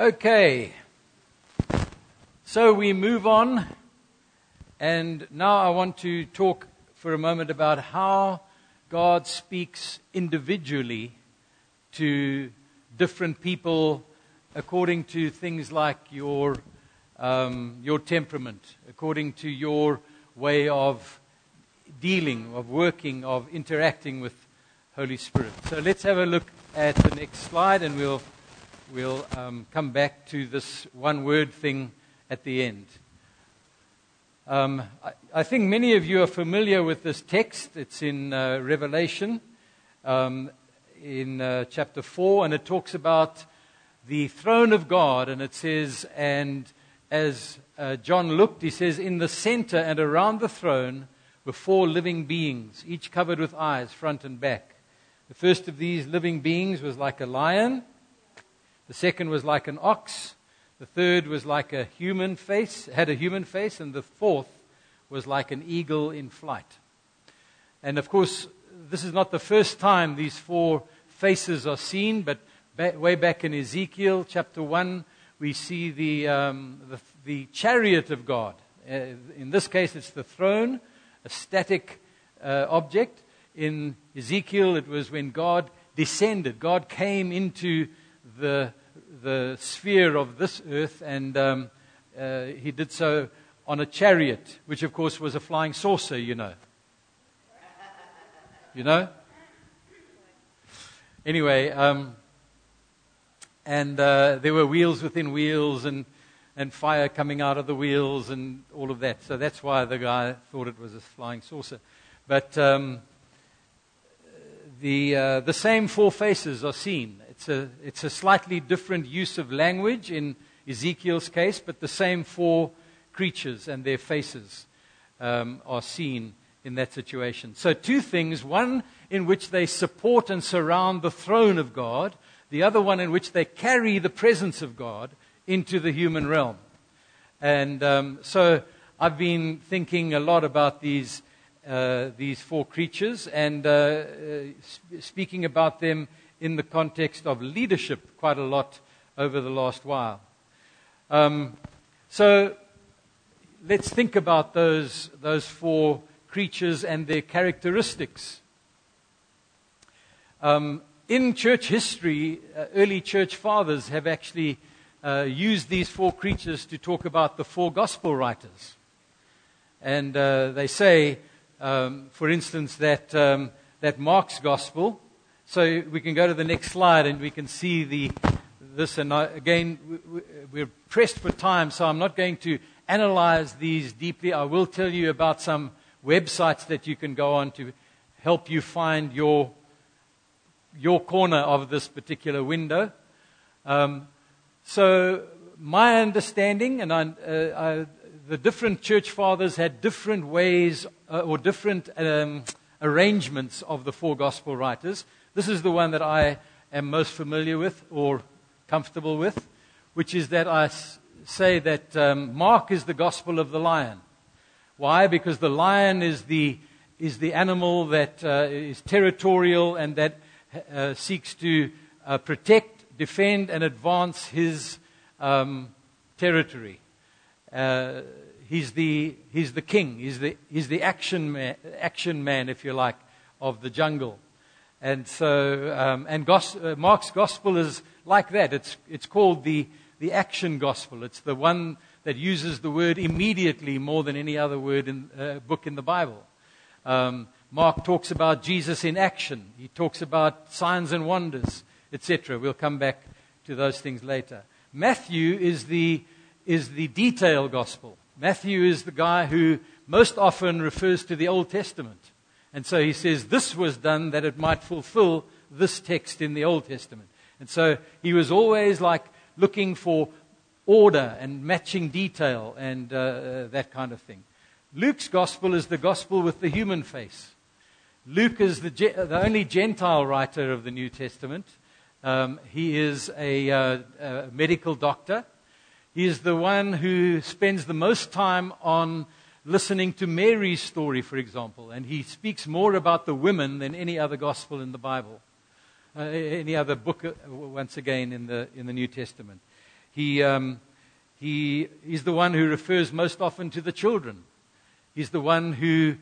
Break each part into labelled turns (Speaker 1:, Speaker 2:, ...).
Speaker 1: Okay. So we move on, and now I want to talk for a moment about how God speaks individually to different people according to things like your, um, your temperament, according to your way of dealing, of working, of interacting with Holy Spirit. So let's have a look at the next slide, and we'll we'll um, come back to this one word thing at the end. Um, I, I, think many of you are familiar with this text. It's in uh, Revelation, um, in uh, chapter 4, and it talks about the throne of God. And it says, and as uh, John looked, he says, in the center and around the throne were four living beings, each covered with eyes, front and back. The first of these living beings was like a lion. The second was like an ox. The third was like a human face, had a human face. And the fourth was like an eagle in flight. And of course, this is not the first time these four faces are seen, but way back in Ezekiel chapter 1, we see the, um, the, the, chariot of God. Uh, in this case, it's the throne, a static uh, object. In Ezekiel, it was when God descended, God came into the the sphere of this earth, and um, uh, he did so on a chariot, which of course was a flying saucer, you know. You know? Anyway, um, and uh, there were wheels within wheels and, and fire coming out of the wheels and all of that. So that's why the guy thought it was a flying saucer. But um, the, uh, the same four faces are seen it's a, it's a slightly different use of language in Ezekiel's case, but the same four creatures and their faces um, are seen in that situation. So, two things one in which they support and surround the throne of God, the other one in which they carry the presence of God into the human realm. And um, so, I've been thinking a lot about these. Uh, these four creatures and uh, uh, speaking about them in the context of leadership quite a lot over the last while. Um, so let's think about those, those four creatures and their characteristics. Um, in church history, uh, early church fathers have actually uh, used these four creatures to talk about the four gospel writers. And uh, they say, um, for instance, that, um, that Mark's gospel so we can go to the next slide and we can see the, this. And I, again, we're pressed for time, so I'm not going to analyze these deeply. I will tell you about some websites that you can go on to help you find your, your corner of this particular window. Um, so, my understanding, and I, uh, I, the different church fathers had different ways uh, or different um, arrangements of the four gospel writers. This is the one that I am most familiar with or comfortable with, which is that I say that um, Mark is the gospel of the lion. Why? Because the lion is the, is the animal that uh, is territorial and that uh, seeks to uh, protect, defend, and advance his um, territory. Uh, he's, the, he's the king, he's the, he's the action, action man, if you like, of the jungle. And so, um, and gos- uh, Mark's gospel is like that. It's, it's called the, the action gospel. It's the one that uses the word immediately more than any other word in, uh, book in the Bible. Um, Mark talks about Jesus in action. He talks about signs and wonders, etc. We'll come back to those things later. Matthew is the, is the detail gospel. Matthew is the guy who most often refers to the Old Testament. And so he says this was done that it might fulfill this text in the Old Testament. And so he was always like looking for order and matching detail and uh, uh, that kind of thing. Luke's gospel is the gospel with the human face. Luke is the, the only Gentile writer of the New Testament. Um, he is a, uh, a medical doctor. He is the one who spends the most time on listening to Mary's story, for example, and he speaks more about the women than any other gospel in the Bible, uh, any other book, uh, once again, in the, in the New Testament. He, um, he, he's the one who refers most often to the children. He's the one who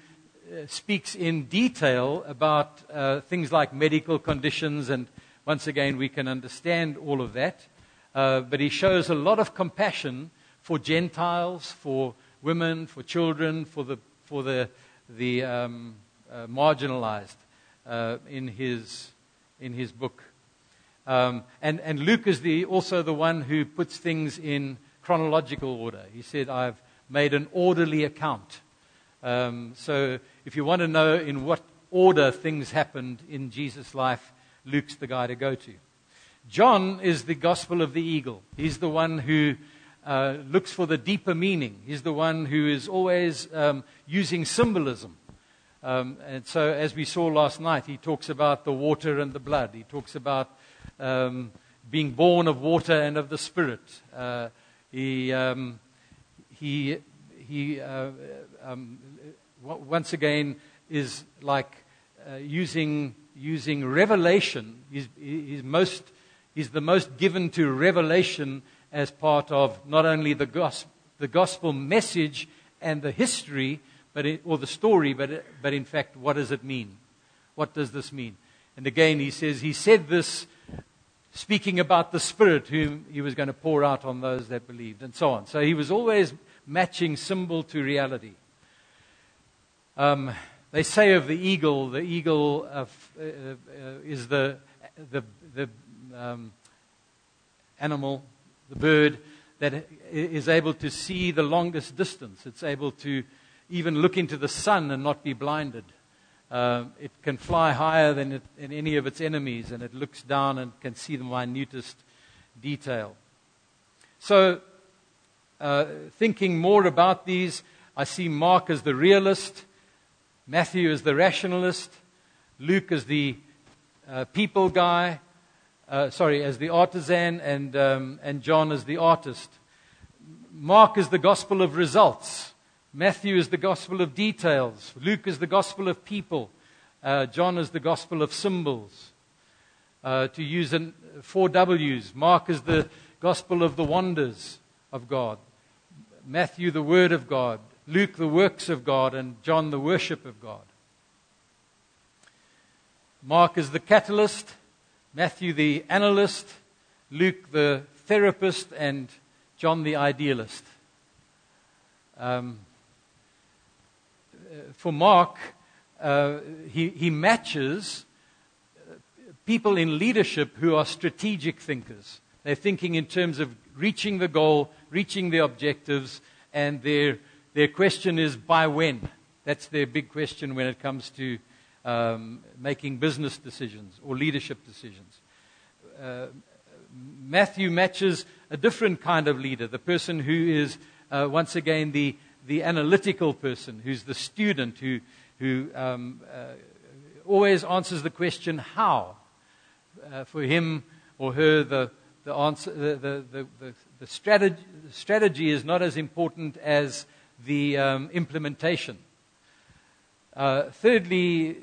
Speaker 1: uh, speaks in detail about uh, things like medical conditions, and once again, we can understand all of that. But he shows a lot of compassion for Gentiles, for women, for children, for the, for the, the um, uh, marginalized uh, in, his, in his book. Um, and, and Luke is the, also the one who puts things in chronological order. He said, I've made an orderly account. Um, so if you want to know in what order things happened in Jesus' life, Luke's the guy to go to. John is the gospel of the eagle. He's the one who uh, looks for the deeper meaning. He's the one who is always um, using symbolism. Um, and so, as we saw last night, he talks about the water and the blood. He talks about um, being born of water and of the Spirit. Uh, he, um, he, he uh, um, once again is like uh, using, using revelation. He's, he's, most, he's the most given to revelation as part of not only the gospel, the gospel message and the history, but it, or the story, but, but in fact, what does it mean? What does this mean? And again, he says, he said this speaking about the Spirit whom he was going to pour out on those that believed, and so on. So he was always matching symbol to reality. Um, they say of the eagle, the eagle of, uh, uh, is the, the, the um, animal the bird that is able to see the longest distance. It's able to even look into the sun and not be blinded. Uh, it can fly higher than, it, than any of its enemies, and it looks down and can see the minutest detail. So, uh, thinking more about these, I see Mark as the realist, Matthew as the rationalist, Luke as the uh, people guy, uh, sorry, as the artisan, and, um, and John as the artist. Mark is the gospel of results. Matthew is the gospel of details. Luke is the gospel of people. Uh, John is the gospel of symbols. Uh, to use an, four W's. Mark is the gospel of the wonders of God. Matthew, the word of God. Luke, the works of God. And John, the worship of God. Mark is the catalyst. Matthew the analyst, Luke the therapist, and John the idealist. Um, for Mark, uh, he, he matches people in leadership who are strategic thinkers. They're thinking in terms of reaching the goal, reaching the objectives, and their, their question is by when? That's their big question when it comes to um, making business decisions or leadership decisions. Uh, Matthew matches a different kind of leader, the person who is, uh, once again, the, the analytical person, who's the student, who, who um, uh, always answers the question, how? Uh, for him or her, the, the, answer, the, the, the, the, strategy, strategy is not as important as the um, implementation. Uh, thirdly,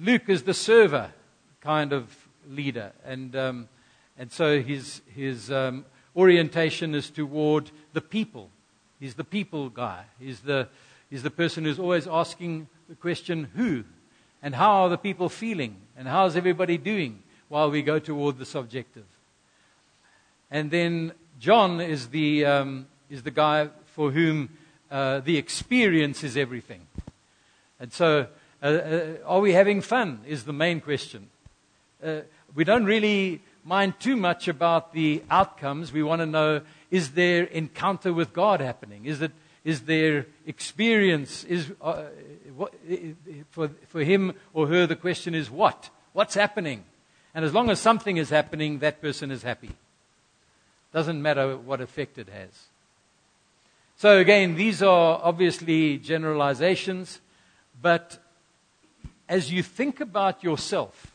Speaker 1: Luke is the server kind of leader. And, um, and so his, his um, orientation is toward the people. He's the people guy. He's the, he's the person who's always asking the question, who? And how are the people feeling? And how's everybody doing while we go toward the subjective? And then John is the, um, is the guy for whom uh, the experience is everything. And so, uh, uh, are we having fun? Is the main question. Uh, we don't really mind too much about the outcomes. We want to know is there encounter with God happening? Is, it, is there experience? Is, uh, what, for, for him or her, the question is what? What's happening? And as long as something is happening, that person is happy. Doesn't matter what effect it has. So, again, these are obviously generalizations, but as you think about yourself,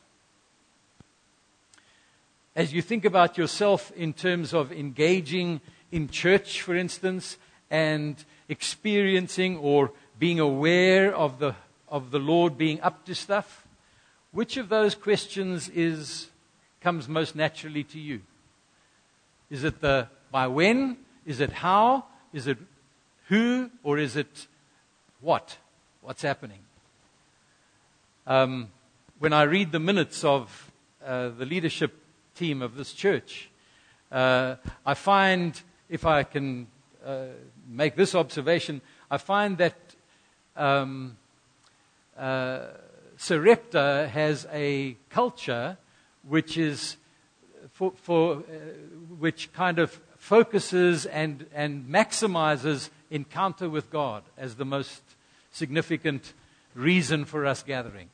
Speaker 1: as you think about yourself in terms of engaging in church, for instance, and experiencing or being aware of the, of the Lord being up to stuff, which of those questions is, comes most naturally to you? Is it the by when? Is it how? Is it who? Or is it what? What's happening? Um, when I read the minutes of uh, the leadership team of this church, uh, I find, if I can uh, make this observation, I find that um, uh, Sarepta has a culture which is for, for uh, which kind of focuses and, and maximizes encounter with God as the most significant reason for us gathering.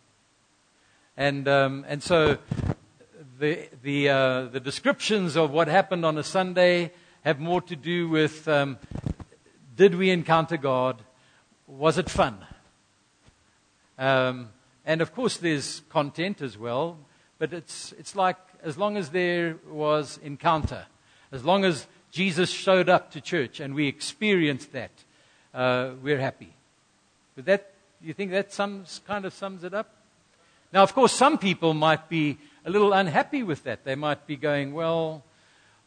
Speaker 1: And, um, and so the, the, uh, the descriptions of what happened on a Sunday have more to do with um, did we encounter God? Was it fun? Um, and of course, there's content as well, but it's, it's like as long as there was encounter, as long as Jesus showed up to church and we experienced that, uh, we're happy. But you think that sums, kind of sums it up? Now, of course, some people might be a little unhappy with that. They might be going, well,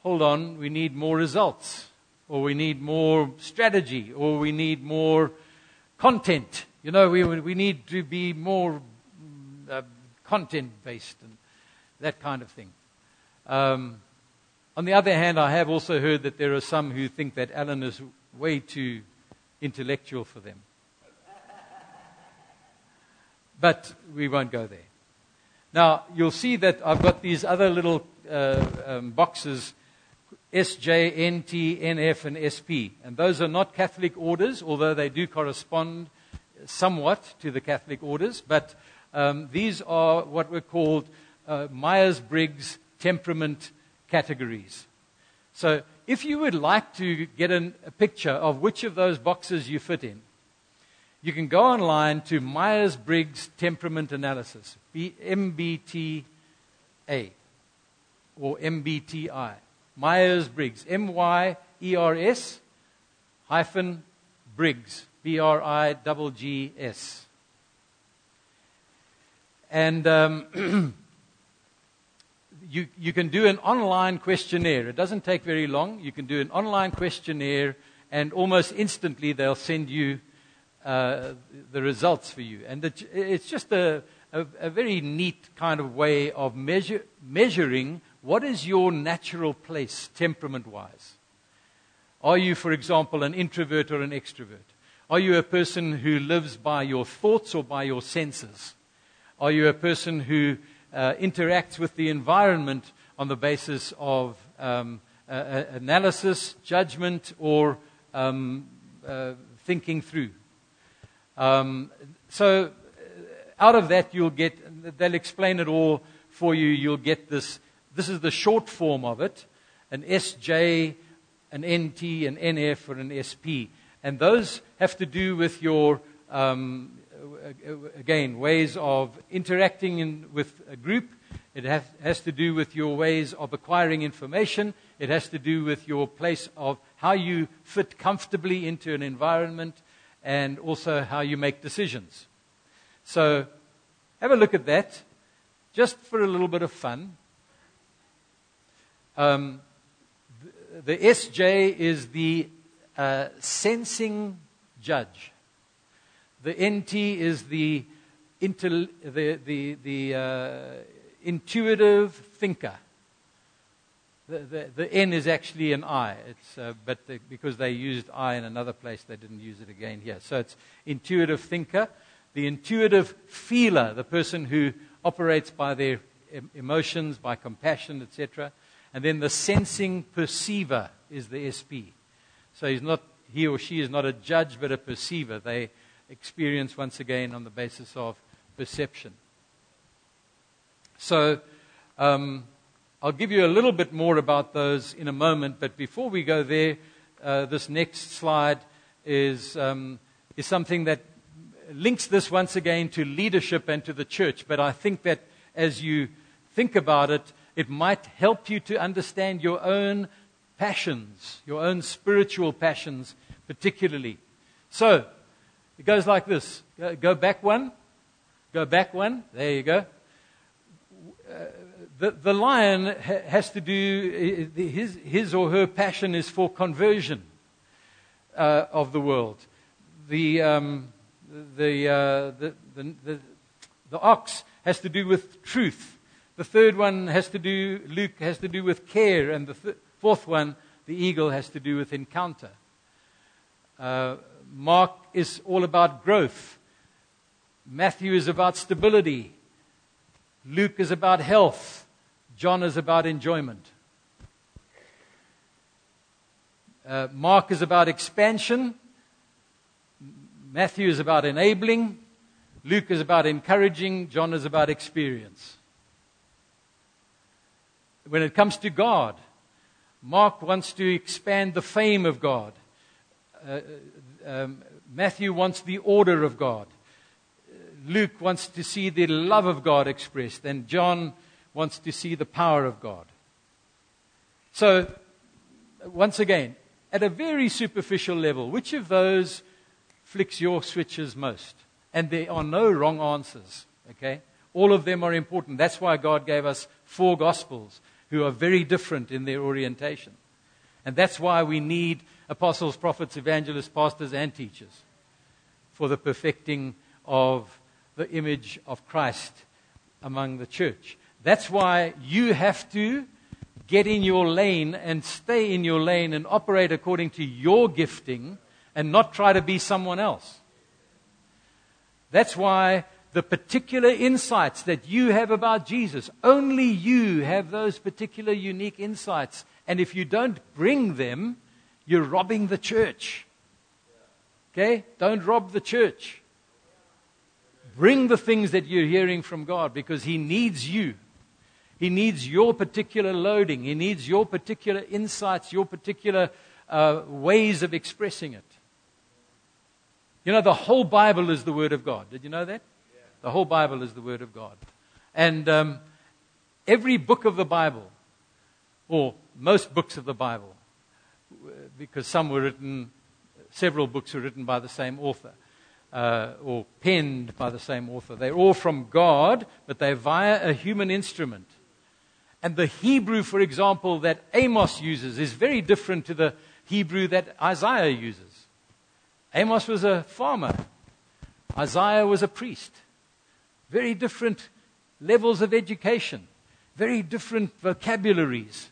Speaker 1: hold on, we need more results, or we need more strategy, or we need more content. You know, we, we need to be more uh, content based and that kind of thing. Um, on the other hand, I have also heard that there are some who think that Alan is way too intellectual for them. But we won't go there. Now, you'll see that I've got these other little uh, um, boxes SJ, NT, NF, and SP. And those are not Catholic orders, although they do correspond somewhat to the Catholic orders. But um, these are what were called uh, Myers Briggs temperament categories. So, if you would like to get an, a picture of which of those boxes you fit in, you can go online to Myers Briggs Temperament Analysis, MBTA, or MBTI. Myers Briggs, M Y E R S hyphen Briggs, B R I G G S. And um, you, you can do an online questionnaire. It doesn't take very long. You can do an online questionnaire, and almost instantly they'll send you uh, the results for you. And it's just a, a, a, very neat kind of way of measure, measuring what is your natural place, temperament wise. Are you, for example, an introvert or an extrovert? Are you a person who lives by your thoughts or by your senses? Are you a person who uh, interacts with the environment on the basis of um, uh, analysis, judgment, or um, uh, thinking through? Um, so, uh, out of that, you'll get, they'll explain it all for you. You'll get this. This is the short form of it an SJ, an NT, an NF, or an SP. And those have to do with your, um, again, ways of interacting in, with a group. It has, has to do with your ways of acquiring information. It has to do with your place of how you fit comfortably into an environment and also how you make decisions. So, have a look at that, just for a little bit of fun. Um, the, the SJ is the uh, sensing judge. The NT is the, intel, the, the, the uh, intuitive thinker. The, the, N is actually an I, it's, uh, but the, because they used I in another place, they didn't use it again here. So it's intuitive thinker. The intuitive feeler, the person who operates by their emotions, by compassion, etc. And then the sensing perceiver is the SP. So he's not, he or she is not a judge, but a perceiver. They experience once again on the basis of perception. So, um, I'll give you a little bit more about those in a moment, but before we go there, uh, this next slide is, um, is something that links this once again to leadership and to the church. But I think that as you think about it, it might help you to understand your own passions, your own spiritual passions, particularly. So, it goes like this go back one, go back one, there you go. Uh, the, the lion ha- has to do, his, his or her passion is for conversion uh, of the world. The, um, the, uh, the, the, the, the ox has to do with truth. The third one has to do, Luke has to do with care. And the th- fourth one, the eagle, has to do with encounter. Uh, Mark is all about growth. Matthew is about stability. Luke is about health. John is about enjoyment. Uh, Mark is about expansion. Matthew is about enabling. Luke is about encouraging. John is about experience. When it comes to God, Mark wants to expand the fame of God. Uh, um, Matthew wants the order of God. Luke wants to see the love of God expressed, and John wants to see the power of God. So, once again, at a very superficial level, which of those flicks your switches most? And there are no wrong answers, okay? All of them are important. That's why God gave us four gospels who are very different in their orientation. And that's why we need apostles, prophets, evangelists, pastors, and teachers for the perfecting of the image of Christ among the church. That's why you have to get in your lane and stay in your lane and operate according to your gifting and not try to be someone else. That's why the particular insights that you have about Jesus, only you have those particular unique insights. And if you don't bring them, you're robbing the church. Okay? Don't rob the church. Bring the things that you're hearing from God because He needs you. He needs your particular loading. He needs your particular insights, your particular uh, ways of expressing it. You know, the whole Bible is the Word of God. Did you know that? Yeah. The whole Bible is the Word of God. And um, every book of the Bible, or most books of the Bible, because some were written, several books were written by the same author uh, or penned by the same author. They're all from God, but they're via a human instrument. And the Hebrew, for example, that Amos uses is very different to the Hebrew that Isaiah uses. Amos was a farmer, Isaiah was a priest. Very different levels of education, very different vocabularies.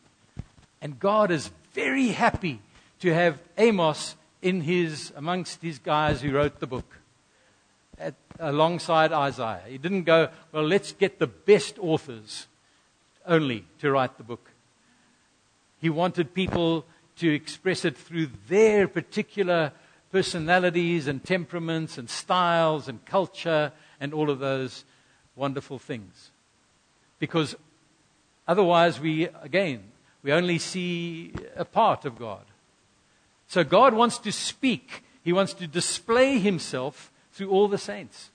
Speaker 1: And God is very happy to have Amos in his, amongst his guys who wrote the book at, alongside Isaiah. He didn't go, well, let's get the best authors only to write the book. He wanted people to express it through their particular personalities and temperaments and styles and culture and all of those wonderful things. Because otherwise, we, again, we only see a part of God. So God wants to speak, He wants to display Himself through all the saints.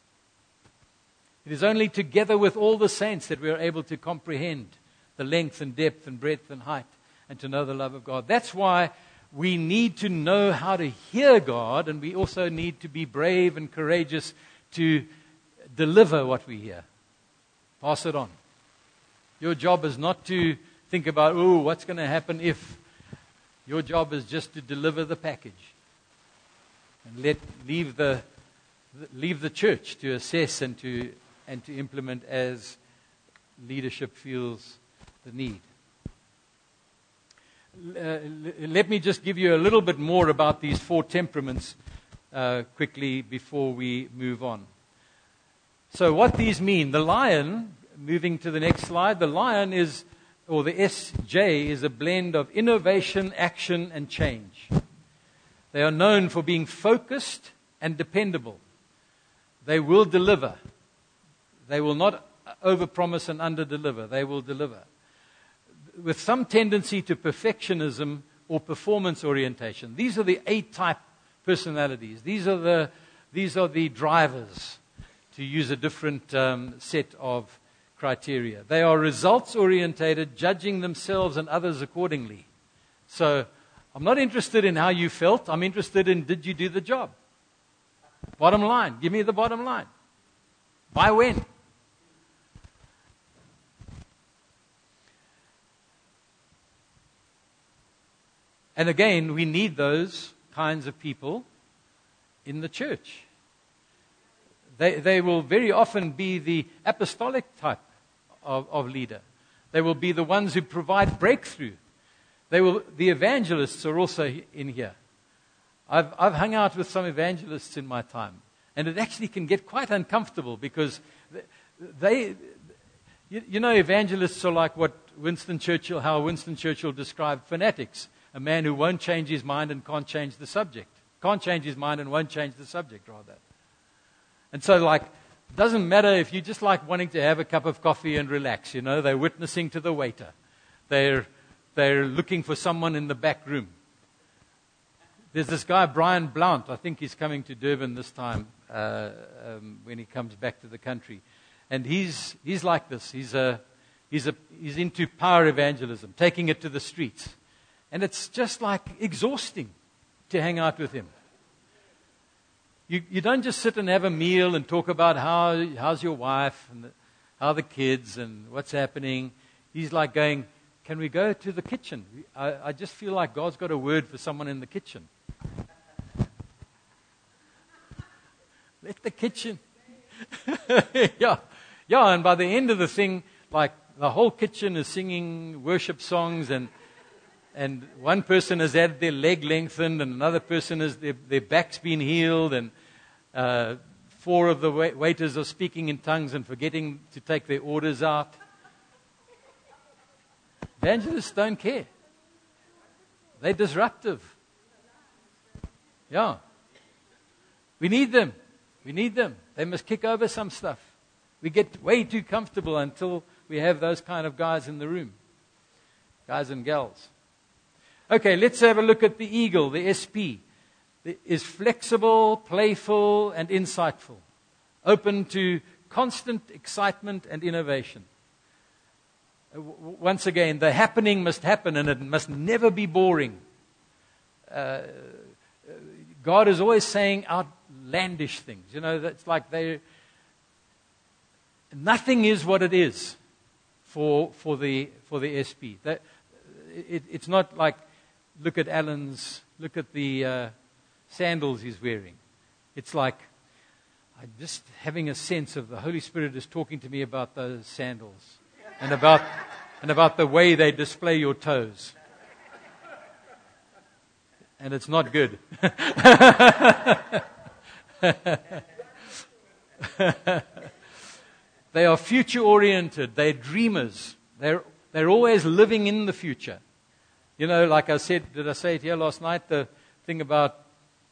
Speaker 1: It is only together with all the saints that we are able to comprehend the length and depth and breadth and height and to know the love of God. That's why we need to know how to hear God, and we also need to be brave and courageous to deliver what we hear. Pass it on. Your job is not to think about, oh, what's going to happen if. Your job is just to deliver the package and let leave the leave the church to assess and to, and to implement as leadership feels the need. Uh, let me just give you a little bit more about these four temperaments uh, quickly before we move on. So, what these mean the lion, moving to the next slide, the lion is, or the SJ, is a blend of innovation, action, and change. They are known for being focused and dependable. They will deliver. They will not overpromise and underdeliver. They will deliver. With some tendency to perfectionism or performance orientation. These are the A type personalities. These are the, these are the drivers, to use a different um, set of criteria. They are results orientated, judging themselves and others accordingly. So I'm not interested in how you felt. I'm interested in did you do the job? Bottom line. Give me the bottom line. By when? And again, we need those kinds of people in the church. They, they will very often be the apostolic type of, of leader. They will be the ones who provide breakthrough. They will, the evangelists are also in here. I've, I've hung out with some evangelists in my time, and it actually can get quite uncomfortable because they, you, you know, evangelists are like what Winston Churchill, how Winston Churchill described fanatics a man who won't change his mind and can't change the subject. Can't change his mind and won't change the subject, rather. And so, like, doesn't matter if you just like wanting to have a cup of coffee and relax, you know, they're witnessing to the waiter. They're, they're looking for someone in the back room. There's this guy, Brian Blount. I think he's coming to Durban this time uh, um, when he comes back to the country. And he's, he's like this. He's, a, he's, a, he's into power evangelism, taking it to the streets. And it's just like exhausting to hang out with him. You, you don't just sit and have a meal and talk about how, how's your wife and the, how the kids and what's happening. He's like going, Can we go to the kitchen? I, I just feel like God's got a word for someone in the kitchen. Let the kitchen. yeah. Yeah, and by the end of the thing, like the whole kitchen is singing worship songs and and one person has had their leg lengthened and another person has their, their back's been healed and uh, four of the waiters are speaking in tongues and forgetting to take their orders out. Evangelists don't care. They're disruptive. Yeah. We need them. We need them. They must kick over some stuff. We get way too comfortable until we have those kind of guys in the room. Guys and gals. Okay, let's have a look at the eagle, the SP. It is flexible, playful, and insightful, open to constant excitement and innovation. Uh, once again, the happening must happen and it must never be boring. Uh, God is always saying outlandish things. You know, it's like they. Nothing is what it is for, for, the, for the SP. That, it, it's not like, look at Alan's, look at the uh, sandals he's wearing. It's like, I'm just having a sense of the Holy Spirit is talking to me about those sandals and about, and about the way they display your toes and it's not good. they are future oriented, they're dreamers, they're, they're always living in the future. You know, like I said, did I say it here last night? The thing about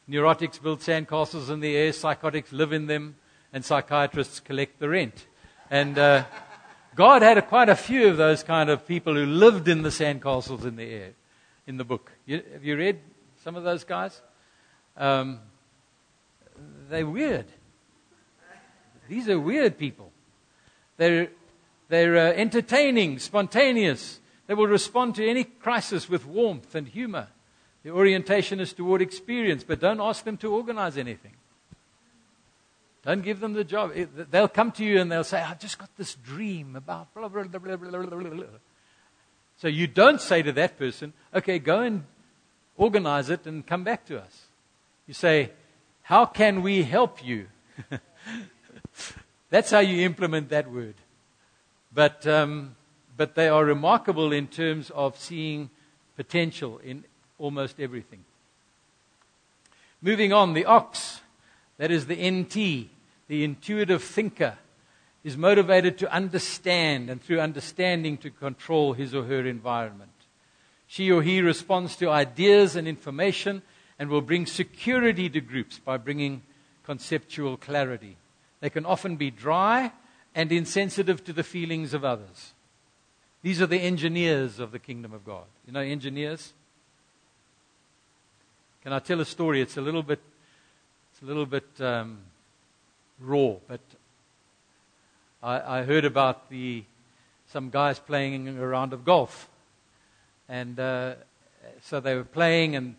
Speaker 1: neurotics build sandcastles in the air, psychotics live in them, and psychiatrists collect the rent. And uh, God had a, quite a few of those kind of people who lived in the sandcastles in the air in the book. You, have you read some of those guys. Um, they're weird. These are weird people. They're, they're uh, entertaining, spontaneous. They will respond to any crisis with warmth and humor. The orientation is toward experience, but don't ask them to organize anything. Don't give them the job. They'll come to you and they'll say, I've just got this dream about blah, blah, blah, blah, blah, blah, blah. So you don't say to that person, okay, go and organize it, and come back to us. You say, How can we help you? That's how you implement that word. But, um, but they are remarkable in terms of seeing potential in almost everything. Moving on, the ox, that is the NT, the intuitive thinker, is motivated to understand and through understanding to control his or her environment. She or he responds to ideas and information and will bring security to groups by bringing conceptual clarity. They can often be dry and insensitive to the feelings of others. These are the engineers of the kingdom of God. You know, engineers? Can I tell a story? It's a little bit, it's a little bit um, raw, but I, I heard about the some guys playing a round of golf and uh, so they were playing, and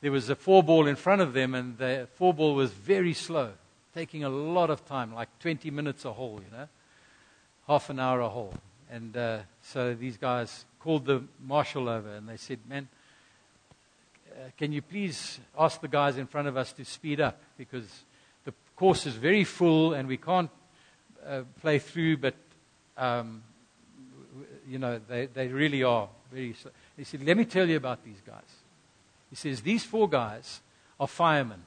Speaker 1: there was a four ball in front of them, and the four ball was very slow, taking a lot of time, like 20 minutes a hole, you know, half an hour a hole. And uh, so these guys called the marshal over, and they said, Man, can you please ask the guys in front of us to speed up because the course is very full and we can't uh, play through, but um, you know they, they really are very. Slow. He said, "Let me tell you about these guys." He says these four guys are firemen.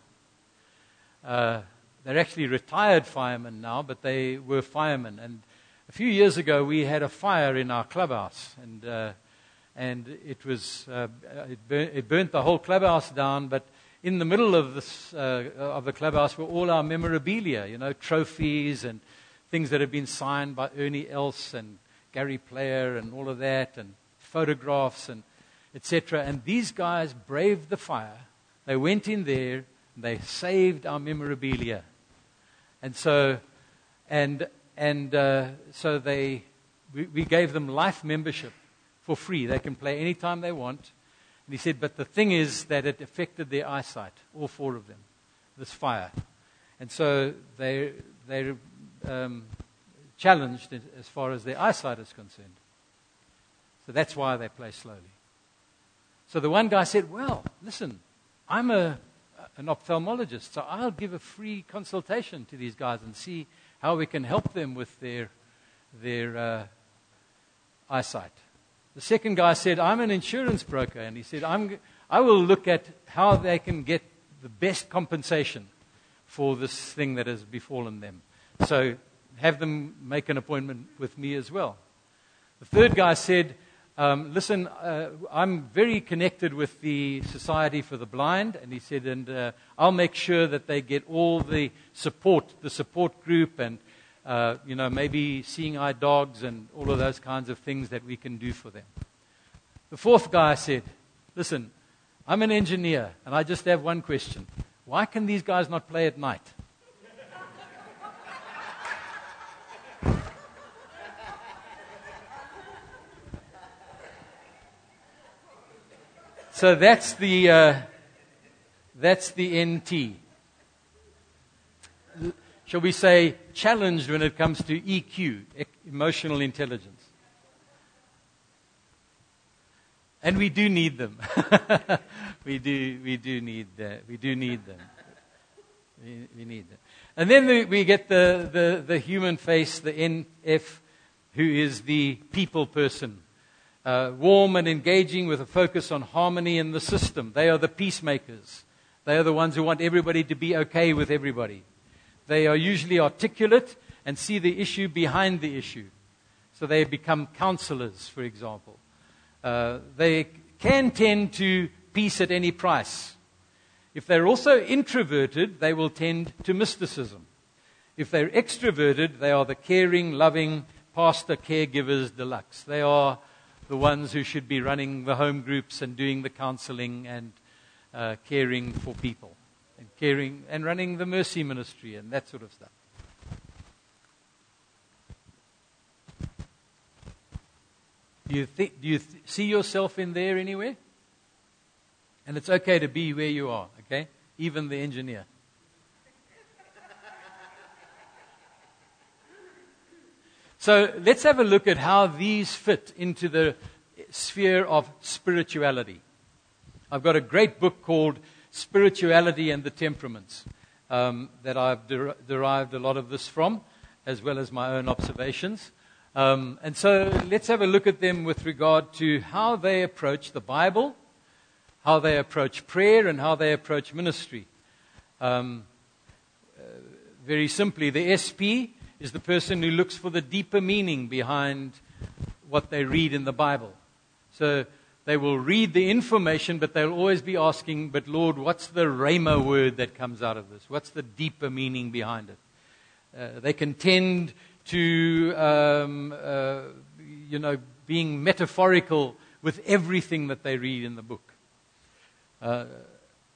Speaker 1: Uh, they're actually retired firemen now, but they were firemen. And a few years ago, we had a fire in our clubhouse, and uh, and it was uh, it, burnt, it, burnt, the whole clubhouse down. But in the middle of this uh, of the clubhouse were all our memorabilia, you know, trophies and things that had been signed by Ernie Els and Gary Player and all of that, and photographs and etc. And these guys braved the fire. They went in there. They saved our memorabilia, and so and and uh, so they we, we gave them life membership for free. They can play anytime they want. And he said, but the thing is that it affected their eyesight, all four of them, this fire. And so they, they're um, challenged as far as their eyesight is concerned. So that's why they play slowly. So the one guy said, Well, listen, I'm a, an ophthalmologist, so I'll give a free consultation to these guys and see how we can help them with their, their uh, eyesight. The second guy said, I'm an insurance broker. And he said, I'm, I will look at how they can get the best compensation for this thing that has befallen them. So have them make an appointment with me as well. The third guy said, um, Listen, uh, I'm very connected with the Society for the Blind. And he said, And uh, I'll make sure that they get all the support, the support group, and uh, you know, maybe seeing eye dogs and all of those kinds of things that we can do for them. The fourth guy said, Listen, I'm an engineer, and I just have one question. Why can these guys not play at night? So that's the, uh, that's the NT shall we say, challenged when it comes to EQ, emotional intelligence. And we do need them. we do, we do need that. We do need them. We, we need them. And then we, we get the, the, the, human face, the NF, who is the people person. Uh, warm and engaging with a focus on harmony in the system. They are the peacemakers. They are the ones who want everybody to be okay with everybody. They are usually articulate and see the issue behind the issue. So they become counselors, for example. Uh, they can tend to peace at any price. If they're also introverted, they will tend to mysticism. If they're extroverted, they are the caring, loving pastor caregivers deluxe. They are the ones who should be running the home groups and doing the counseling and uh, caring for people and caring and running the mercy ministry and that sort of stuff. Do you, think, do you th- see yourself in there anywhere? And it's okay to be where you are, okay? Even the engineer. So let's have a look at how these fit into the sphere of spirituality. I've got a great book called spirituality and the temperaments um, that I've der- derived a lot of this from, as well as my own observations. Um, and so let's have a look at them with regard to how they approach the Bible, how they approach prayer, and how they approach ministry. Um, uh, very simply, the SP is the person who looks for the deeper meaning behind what they read in the Bible. So they will read the information, but they'll always be asking, But Lord, what's the Rhema word that comes out of this? What's the deeper meaning behind it? Uh, they can tend to, um, uh, you know, being metaphorical with everything that they read in the book. Uh,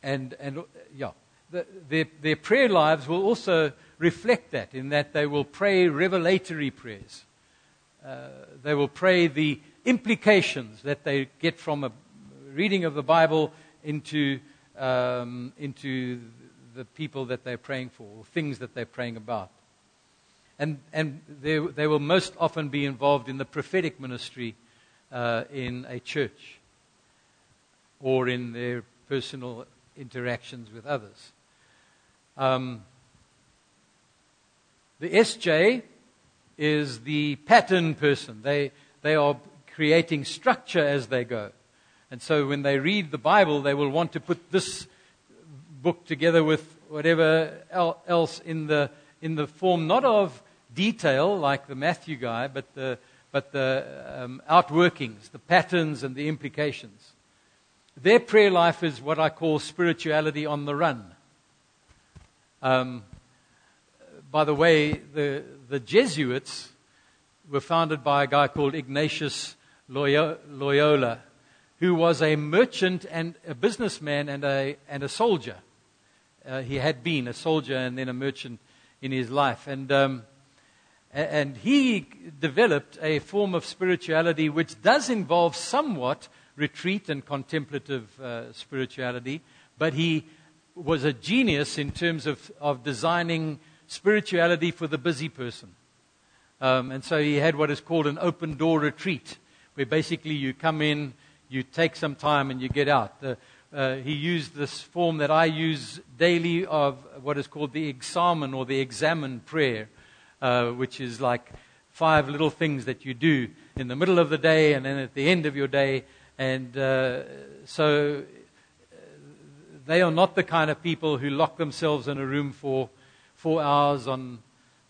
Speaker 1: and, and, yeah, the, their, their prayer lives will also reflect that, in that they will pray revelatory prayers. Uh, they will pray the implications that they get from a reading of the Bible into, um, into the people that they're praying for, or things that they're praying about. And, and they, they will most often be involved in the prophetic ministry uh, in a church or in their personal interactions with others. Um, the SJ is the pattern person. They, they are creating structure as they go. And so when they read the Bible, they will want to put this book together with whatever else in the, in the form not of detail like the Matthew guy, but the, but the um, outworkings, the patterns, and the implications. Their prayer life is what I call spirituality on the run. Um, by the way, the, the Jesuits were founded by a guy called Ignatius Loyola, who was a merchant and a businessman and a, and a soldier. Uh, he had been a soldier and then a merchant in his life. And, um, and he developed a form of spirituality which does involve somewhat retreat and contemplative uh, spirituality, but he was a genius in terms of, of designing spirituality for the busy person. Um, and so he had what is called an open door retreat, where basically you come in, you take some time, and you get out. The, uh, he used this form that I use daily of what is called the examen or the examen prayer, uh, which is like five little things that you do in the middle of the day and then at the end of your day. And uh, so uh, they are not the kind of people who lock themselves in a room for four hours on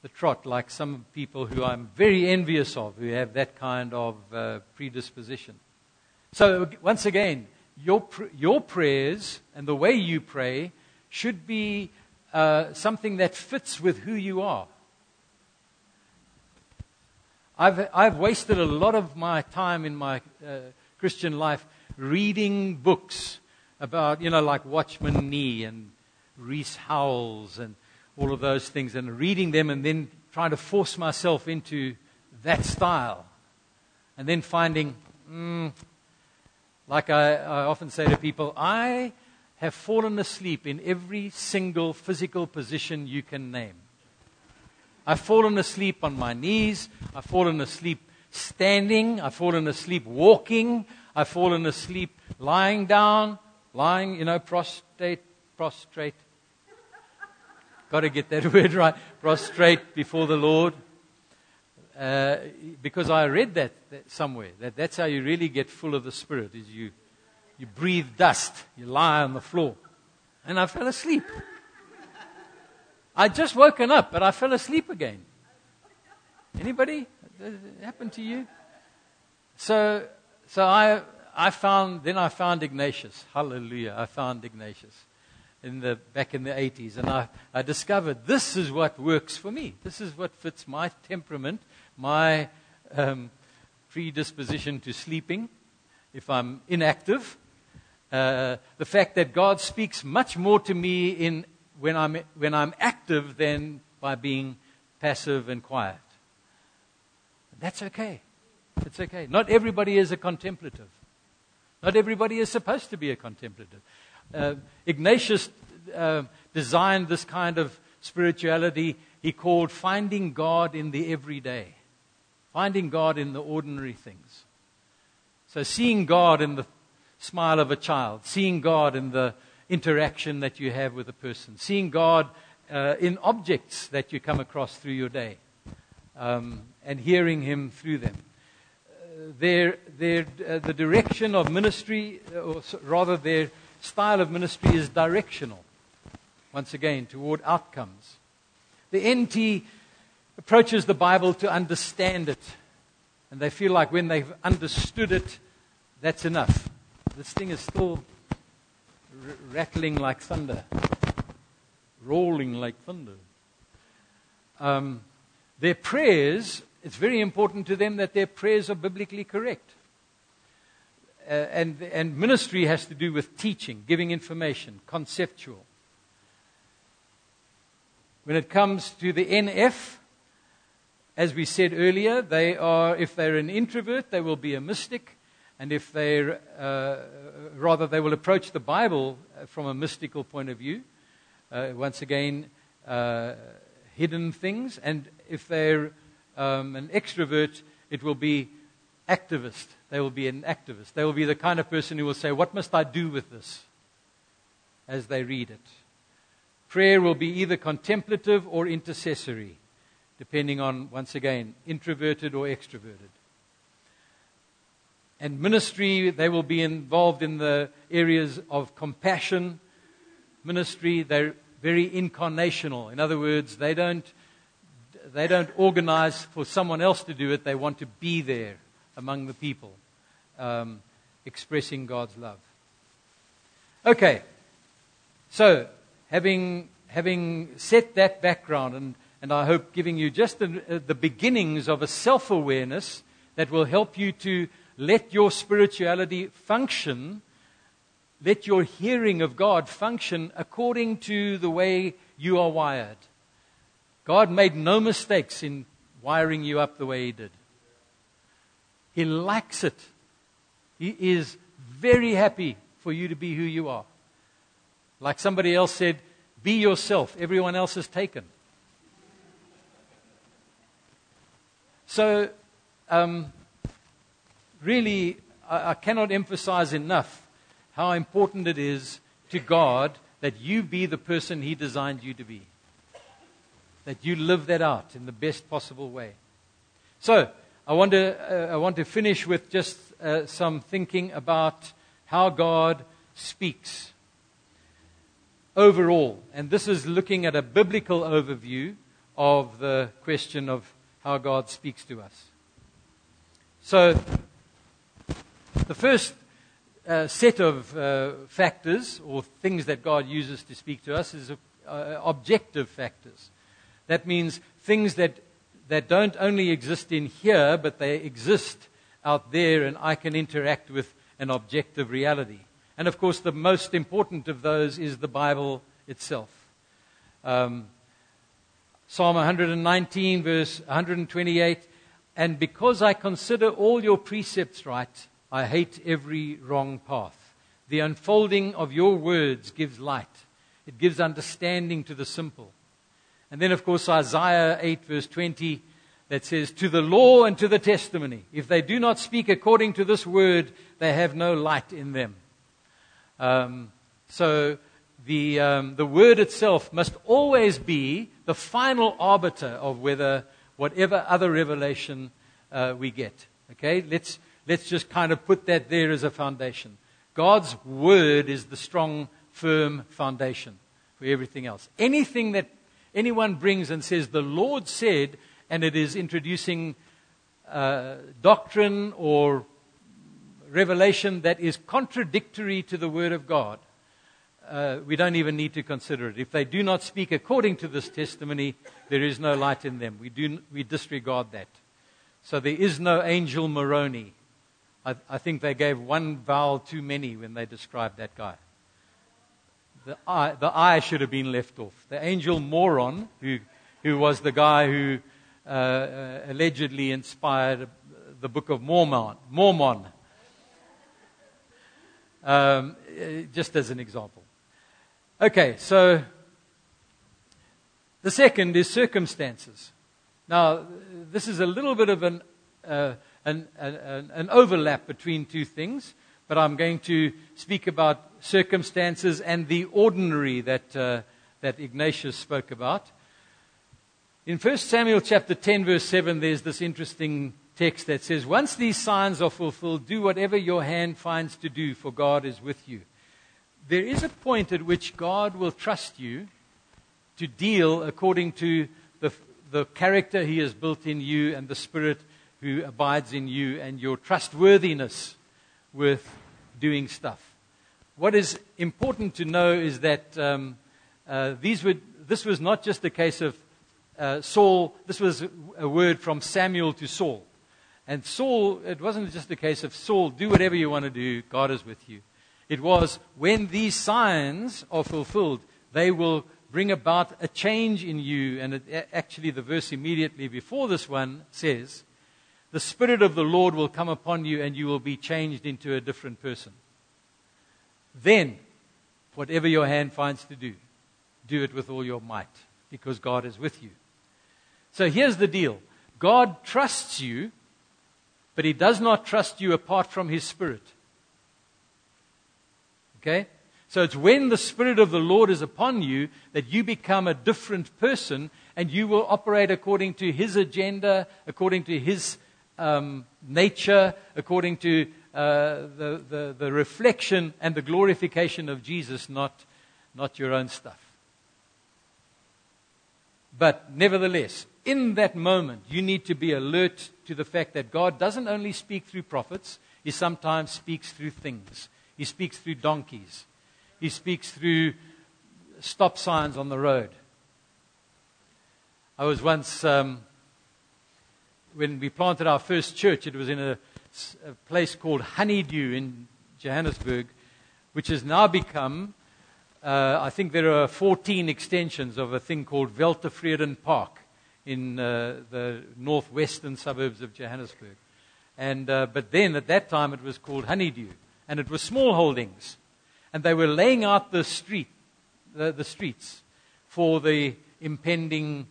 Speaker 1: the trot, like some people who I'm very envious of, who have that kind of uh, predisposition. So, once again, your, pr- your prayers and the way you pray should be uh, something that fits with who you are. I've, I've wasted a lot of my time in my uh, Christian life reading books about, you know, like Watchman Nee and Rees Howells and all of those things and reading them and then trying to force myself into that style. And then finding, mm, like I, I often say to people, I have fallen asleep in every single physical position you can name. I've fallen asleep on my knees. I've fallen asleep standing. I've fallen asleep walking. I've fallen asleep lying down, lying, you know, prostrate, prostrate, Got to get that word right. Prostrate before the Lord. Uh, because I read that, that, somewhere. That that's how you really get full of the Spirit. Is you you breathe dust. You lie on the floor. And I fell asleep. I'd just woken up, but I fell asleep again. Anybody? happened to you? So, so I, I found, then I found Ignatius. Hallelujah. I found Ignatius in the, back in the 80s. And I, I discovered this is what works for me. This is what fits my temperament, my um, predisposition to sleeping if I'm inactive. Uh, the fact that God speaks much more to me in, when, I'm, when I'm active than by being passive and quiet. That's okay. It's okay. Not everybody is a contemplative. Not everybody is supposed to be a contemplative uh, Ignatius uh, designed this kind of spirituality he called finding God in the everyday, finding God in the ordinary things. So, seeing God in the smile of a child, seeing God in the interaction that you have with a person, seeing God uh, in objects that you come across through your day, um, and hearing Him through them. Uh, their, their, uh, the direction of ministry, uh, or rather, their style of ministry is directional, once again, toward outcomes. The NT approaches the Bible to understand it, and they feel like when they've understood it, that's enough. This thing is still r- rattling like thunder, rolling like thunder. Um, their prayers, it's very important to them that their prayers are biblically correct. Uh, and, and ministry has to do with teaching, giving information, conceptual. When it comes to the NF, as we said earlier, they are, if they're an introvert, they will be a mystic. And if they're, uh, rather, they will approach the Bible from a mystical point of view. Uh, once again, uh, hidden things. And if they're um, an extrovert, it will be activist. They will be an activist. They will be the kind of person who will say, What must I do with this? as they read it. Prayer will be either contemplative or intercessory, depending on, once again, introverted or extroverted. And ministry, they will be involved in the areas of compassion. Ministry, they're very incarnational. In other words, they don't, they don't organize for someone else to do it, they want to be there among the people, um, expressing God's love. Okay, so having, having set that background, and, and I hope giving you just the, the beginnings of a self awareness that will help you to let your spirituality function, let your hearing of God function according to the way you are wired. God made no mistakes in wiring you up the way He did. He likes it. He is very happy for you to be who you are. Like somebody else said, be yourself. Everyone else is taken. So, um, really, I, I cannot emphasize enough how important it is to God that you be the person He designed you to be. That you live that out in the best possible way. So, I want to, uh, I want to finish with just uh, some thinking about how God speaks overall. And this is looking at a biblical overview of the question of how God speaks to us. So, the first uh, set of uh, factors or things that God uses to speak to us is uh, objective factors. That means things that, that don't only exist in here, but they exist out there, and I can interact with an objective reality. And of course, the most important of those is the Bible itself. Um, Psalm 119, verse 128 And because I consider all your precepts right, I hate every wrong path. The unfolding of your words gives light, it gives understanding to the simple. And then, of course, Isaiah 8, verse 20, that says, To the law and to the testimony. If they do not speak according to this word, they have no light in them. Um, so, the, um, the word itself must always be the final arbiter of whether whatever other revelation uh, we get. Okay? Let's, let's just kind of put that there as a foundation. God's word is the strong, firm foundation for everything else. Anything that anyone brings and says, the Lord said, and it is introducing uh, doctrine or revelation that is contradictory to the Word of God, uh, we don't even need to consider it. If they do not speak according to this testimony, there is no light in them. We, do, we disregard that. So there is no angel Moroni. I, I think they gave one vowel too many when they described that guy. The I, the I should have been left off. The angel moron, who, who was the guy who uh, uh, allegedly inspired the book of Mormon, Mormon um, just as an example. Okay, so the second is circumstances. Now, this is a little bit of an, uh, an, an, an overlap between two things, but I'm going to speak about circumstances and the ordinary that, uh, that Ignatius spoke about. In 1 Samuel chapter 10, verse 7, there's this interesting text that says, Once these signs are fulfilled, do whatever your hand finds to do, for God is with you. There is a point at which God will trust you to deal according to the, the character He has built in you and the Spirit who abides in you and your trustworthiness with doing stuff. What is important to know is that um, uh, these were, this was not just a case of uh, Saul, this was a word from Samuel to Saul. And Saul, it wasn't just a case of Saul, do whatever you want to do, God is with you. It was when these signs are fulfilled, they will bring about a change in you. And it, actually, the verse immediately before this one says, The Spirit of the Lord will come upon you, and you will be changed into a different person. Then, whatever your hand finds to do, do it with all your might, because God is with you. So here's the deal God trusts you but he does not trust you apart from his spirit. Okay? So it's when the Spirit of the Lord is upon you that you become a different person and you will operate according to His agenda, according to His um, nature, according to uh, the, the, the reflection and the glorification of Jesus, not, not your own stuff. But nevertheless, in that moment, you need to be alert to the fact that God doesn't only speak through prophets, He sometimes speaks through things. He speaks through donkeys. He speaks through stop signs on the road. I was once, um, when we planted our first church, it was in a, a, place called Honeydew in Johannesburg, which has now become, uh, I think there are 14 extensions of a thing called Weltevreden Park in uh, the northwestern suburbs of Johannesburg. And, uh, but then at that time it was called Honeydew, and it was small holdings and they were laying out the street, the, the streets for the impending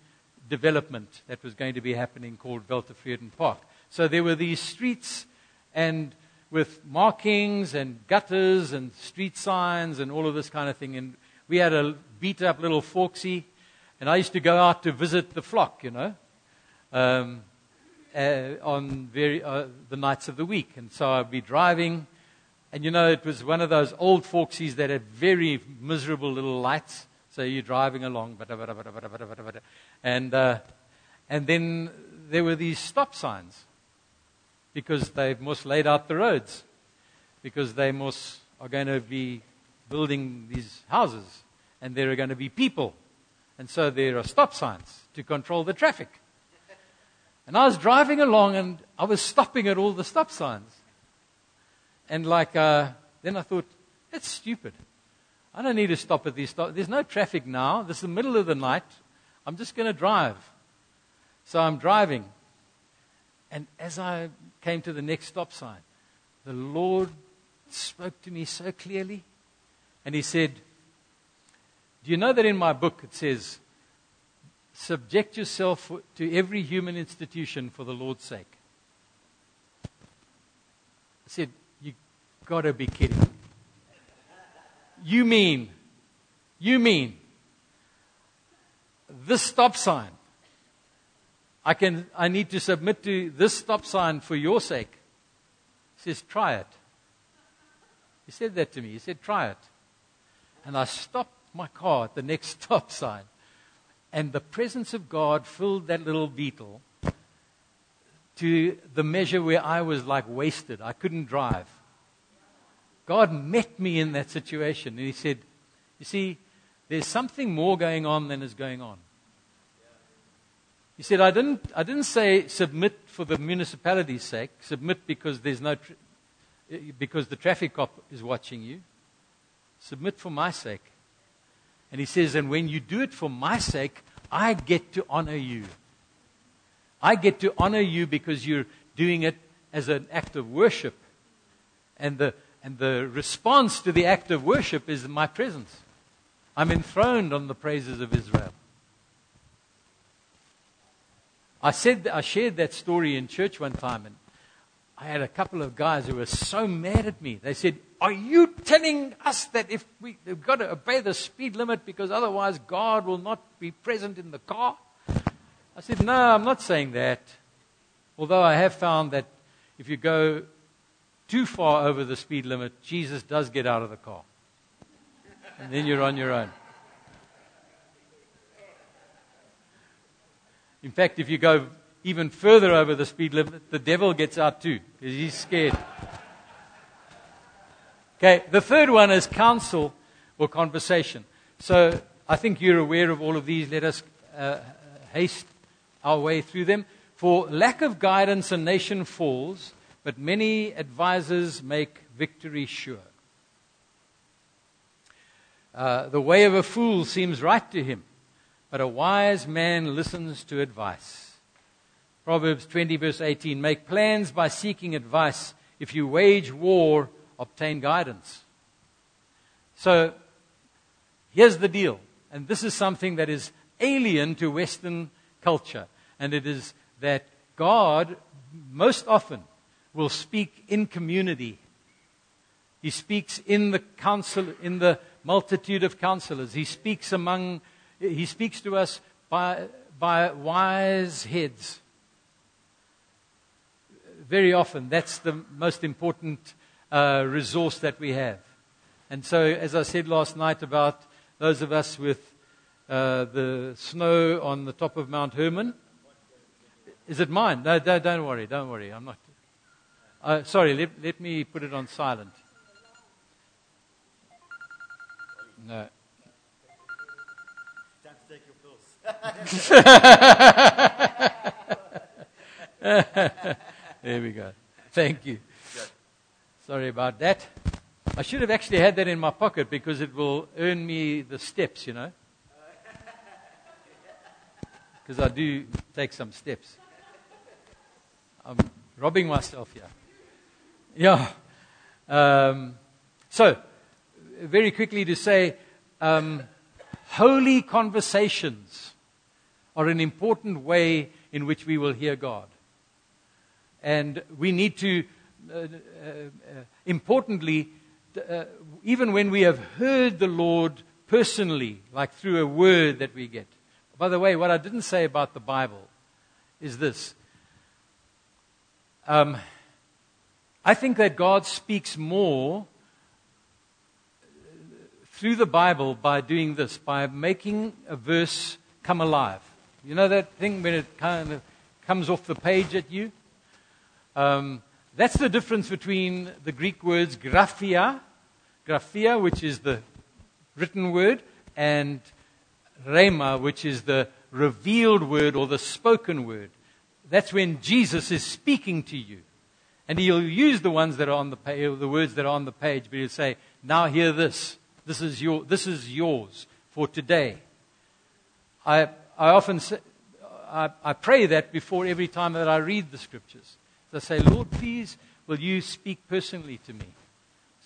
Speaker 1: development that was going to be happening called Weltevreden Park. So there were these streets and with markings and gutters and street signs and all of this kind of thing. And we had a beat up little Volksie, and I used to go out to visit the flock, you know, um, uh, on very, uh, the nights of the week. And so I'd be driving and you know, it was one of those old Volksies that had very miserable little lights. So you're driving along, and, uh, and then there were these stop signs because they've most laid out the roads, because they must are going to be building these houses, and there are going to be people. And so there are stop signs to control the traffic. And I was driving along and I was stopping at all the stop signs. And like, uh, then I thought, that's stupid. I don't need to stop at these stops. There's no traffic now. This is the middle of the night. I'm just going to drive. So I'm driving. And as I came to the next stop sign, the Lord spoke to me so clearly. And He said, Do you know that in my book it says, Subject yourself to every human institution for the Lord's sake? I said, You got to be kidding. You mean, you mean, this stop sign, I, can, I need to submit to this stop sign for your sake. He says, try it. He said that to me. He said, try it. And I stopped my car at the next stop sign. And the presence of God filled that little beetle to the measure where I was like wasted. I couldn't drive. God met me in that situation and He said, You see, there's something more going on than is going on. He said, I didn't, I didn't say submit for the municipality's sake, submit because, there's no tra- because the traffic cop is watching you. Submit for my sake. And he says, and when you do it for my sake, I get to honor you. I get to honor you because you're doing it as an act of worship. And the, and the response to the act of worship is my presence. I'm enthroned on the praises of Israel. I said I shared that story in church one time, and I had a couple of guys who were so mad at me. They said, "Are you telling us that if we, have got to obey the speed limit because otherwise God will not be present in the car?" I said, "No, I'm not saying that. Although I have found that if you go too far over the speed limit, Jesus does get out of the car. And then you're on your own. In fact, if you go even further over the speed limit, the devil gets out too, because he's scared. Okay, the third one is counsel or conversation. So I think you're aware of all of these. Let us uh, haste our way through them. For lack of guidance, a nation falls but many advisers make victory sure. Uh, the way of a fool seems right to him, but a wise man listens to advice. Proverbs 20, verse 18 Make plans by seeking advice. If you wage war, obtain guidance. So, here's the deal. And this is something that is alien to Western culture. And it is that God, most often, will speak in community. He speaks in the council, in the multitude of counselors. He speaks among, he speaks to us by, by wise heads. Very often, that's the most important uh, resource that we have. And so, as I said last night about those of us with uh, the snow on the top of Mount Hermon, is it mine? No, don't, worry, don't worry. I'm not. Uh, sorry, let, let me put it on silent. No. there we go. Thank you. Sorry about that. I should have actually had that in my pocket because it will earn me the steps, you know. Because I do take some steps. I'm robbing myself here. Yeah. Um, so, very quickly to say, um, holy conversations are an important way in which we will hear God. And we need to, uh, uh, uh, importantly, uh, even when we have heard the Lord personally, like through a word that we get. By the way, what I didn't say about the Bible is this. Um, I think that God speaks more through the Bible by doing this, by making a verse come alive. You know that thing when it kind of comes off the page at you? Um, that's the difference between the Greek words graphia, graphia, which is the written word, and rhema, which is the revealed word or the spoken word. That's when Jesus is speaking to you. And he'll use the ones that are on the page, the words that are on the page, but he'll say, Now hear this. This is, your, this is yours for today. I, I often say, I, I pray that before every time that I read the scriptures. So I say, Lord, please, will you speak personally to me?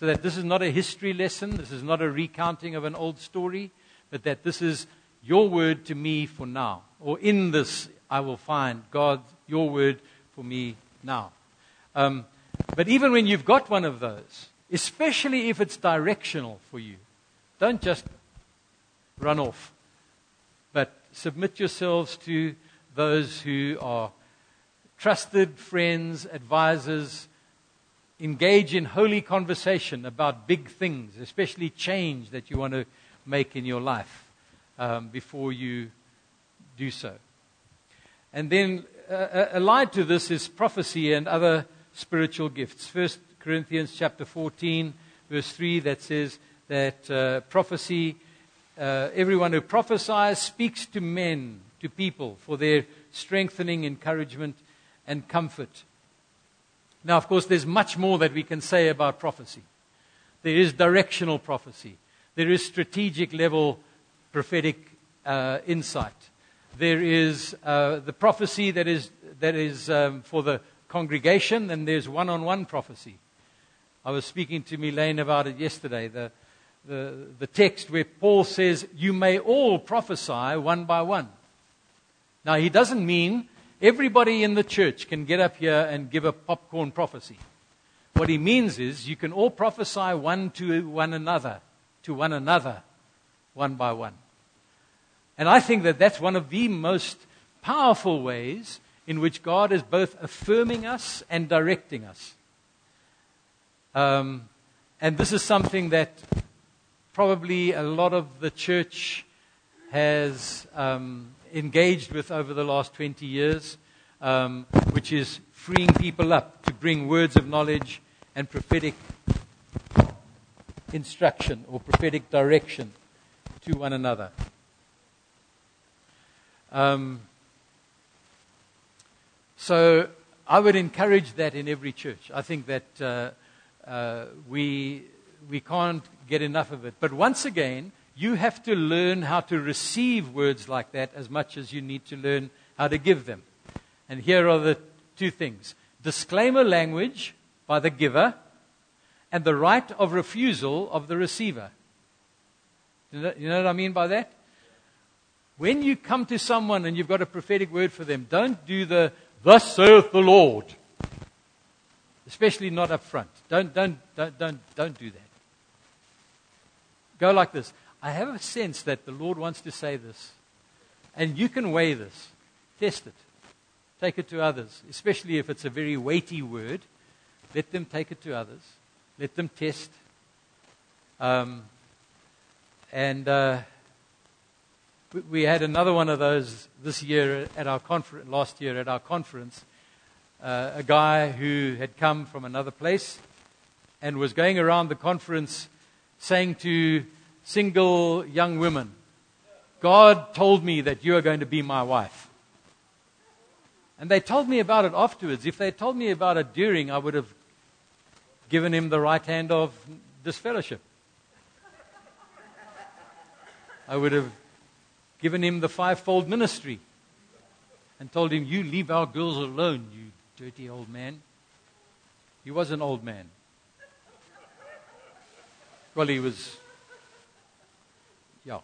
Speaker 1: So that this is not a history lesson, this is not a recounting of an old story, but that this is your word to me for now. Or in this, I will find God, your word for me now. Um, but even when you've got one of those, especially if it's directional for you, don't just run off, submit yourselves to those who are trusted friends, advisors. Engage in holy conversation about big things, especially change that you want to make in your life um, before you do so. And then uh, allied to this is prophecy and other spiritual gifts. First Corinthians chapter 14, verse 3, that says that uh, prophecy, uh, everyone who prophesies speaks to men, to people, for their strengthening, encouragement, and comfort. Now, of course, there's much more that we can say about prophecy. There is directional prophecy. There is strategic level prophetic uh, insight. There is uh, the prophecy that is, that is um, for the congregation, and there's one on one prophecy. I was speaking to Milane about it yesterday. The, the, the text where Paul says, You may all prophesy one by one. Now, he doesn't mean everybody in the church can get up here and give a popcorn prophecy. What he means is you can all prophesy one to one another, to one another, one by one. And I think that that's one of the most powerful ways in which God is both affirming us and directing us. Um, and this is something that probably a lot of the church has um, engaged with over the last 20 years, um, which is freeing people up to bring words of knowledge and prophetic instruction or prophetic direction to one another. Um, so I would encourage that in every church. I think that uh, uh, we, we can't get enough of it. But once again, you have to learn how to receive words like that as much as you need to learn how to give them. And here are the two things disclaimer language by the giver, and the right of refusal of the receiver. You know, what I mean by that? When you come to someone and you've got a prophetic word for them, don't do the, thus saith the Lord. Especially not up front. Don't, don't, don't, don't, don't do that. Go like this I have a sense that the Lord wants to say this. And you can weigh this, test it, take it to others, especially if it's a very weighty word. Let them take it to others, let them test. Um, and uh, we had another one of those this year at our conference, last year at our conference. Uh, a guy who had come from another place and was going around the conference saying to single young women, God told me that you are going to be my wife. And they told me about it afterwards. If they told me about it during, I would have given him the right hand of disfellowship. I would have given him the fivefold ministry and told him, You leave our girls alone, you dirty old man. He was an old man. Well, he was, yeah.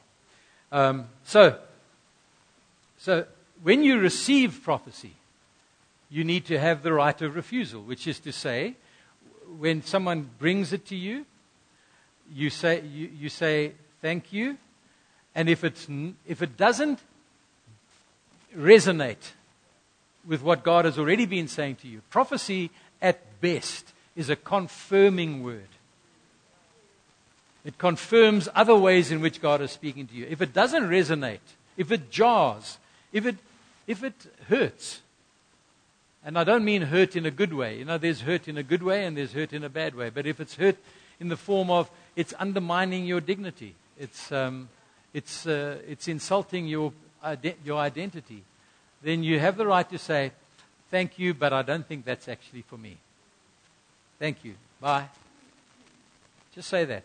Speaker 1: Um, so, so when you receive prophecy, you need to have the right of refusal, which is to say, when someone brings it to you, you say, you, you say thank you, and if, it's, if it doesn't resonate with what God has already been saying to you, prophecy at best is a confirming word. It confirms other ways in which God is speaking to you. If it doesn't resonate, if it jars, if it, if it hurts, and I don't mean hurt in a good way. You know, there's hurt in a good way and there's hurt in a bad way. But if it's hurt in the form of it's undermining your dignity, it's, um, it's, uh, it's insulting your, your identity, then you have the right to say, Thank you, but I don't think that's actually for me. Thank you. Bye. Just say that.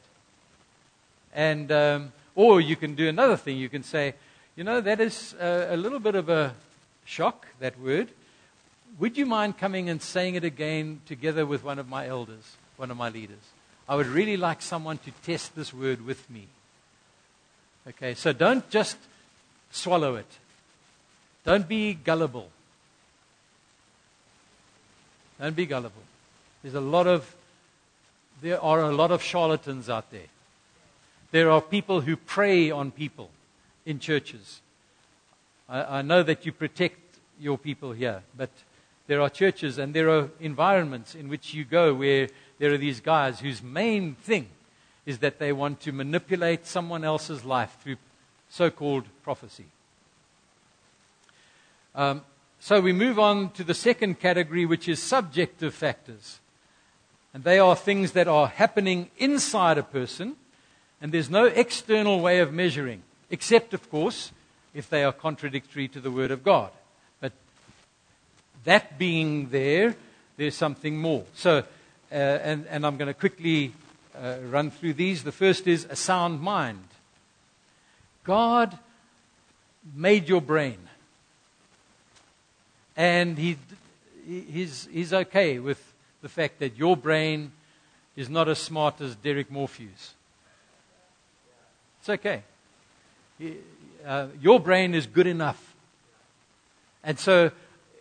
Speaker 1: And, um, or you can do another thing. You can say, you know, that is a, a little bit of a shock, that word. Would you mind coming and saying it again together with one of my elders, one of my leaders? I would really like someone to test this word with me. Okay, so don't just swallow it. Don't be gullible. Don't be gullible. There's a lot of there are a lot of charlatans out there. There are people who prey on people in churches. I, I know that you protect your people here, but there are churches and there are environments in which you go where there are these guys whose main thing is that they want to manipulate someone else's life through so called prophecy. Um, so we move on to the second category, which is subjective factors. And they are things that are happening inside a person, and there's no external way of measuring, except, of course, if they are contradictory to the Word of God. But that being there, there's something more. So, uh, and, and I'm going to quickly uh, run through these. The first is a sound mind. God made your brain. And he, he's, he's okay with the fact that your brain is not as smart as Derek Morphew's. It's okay. Uh, your brain is good enough. And so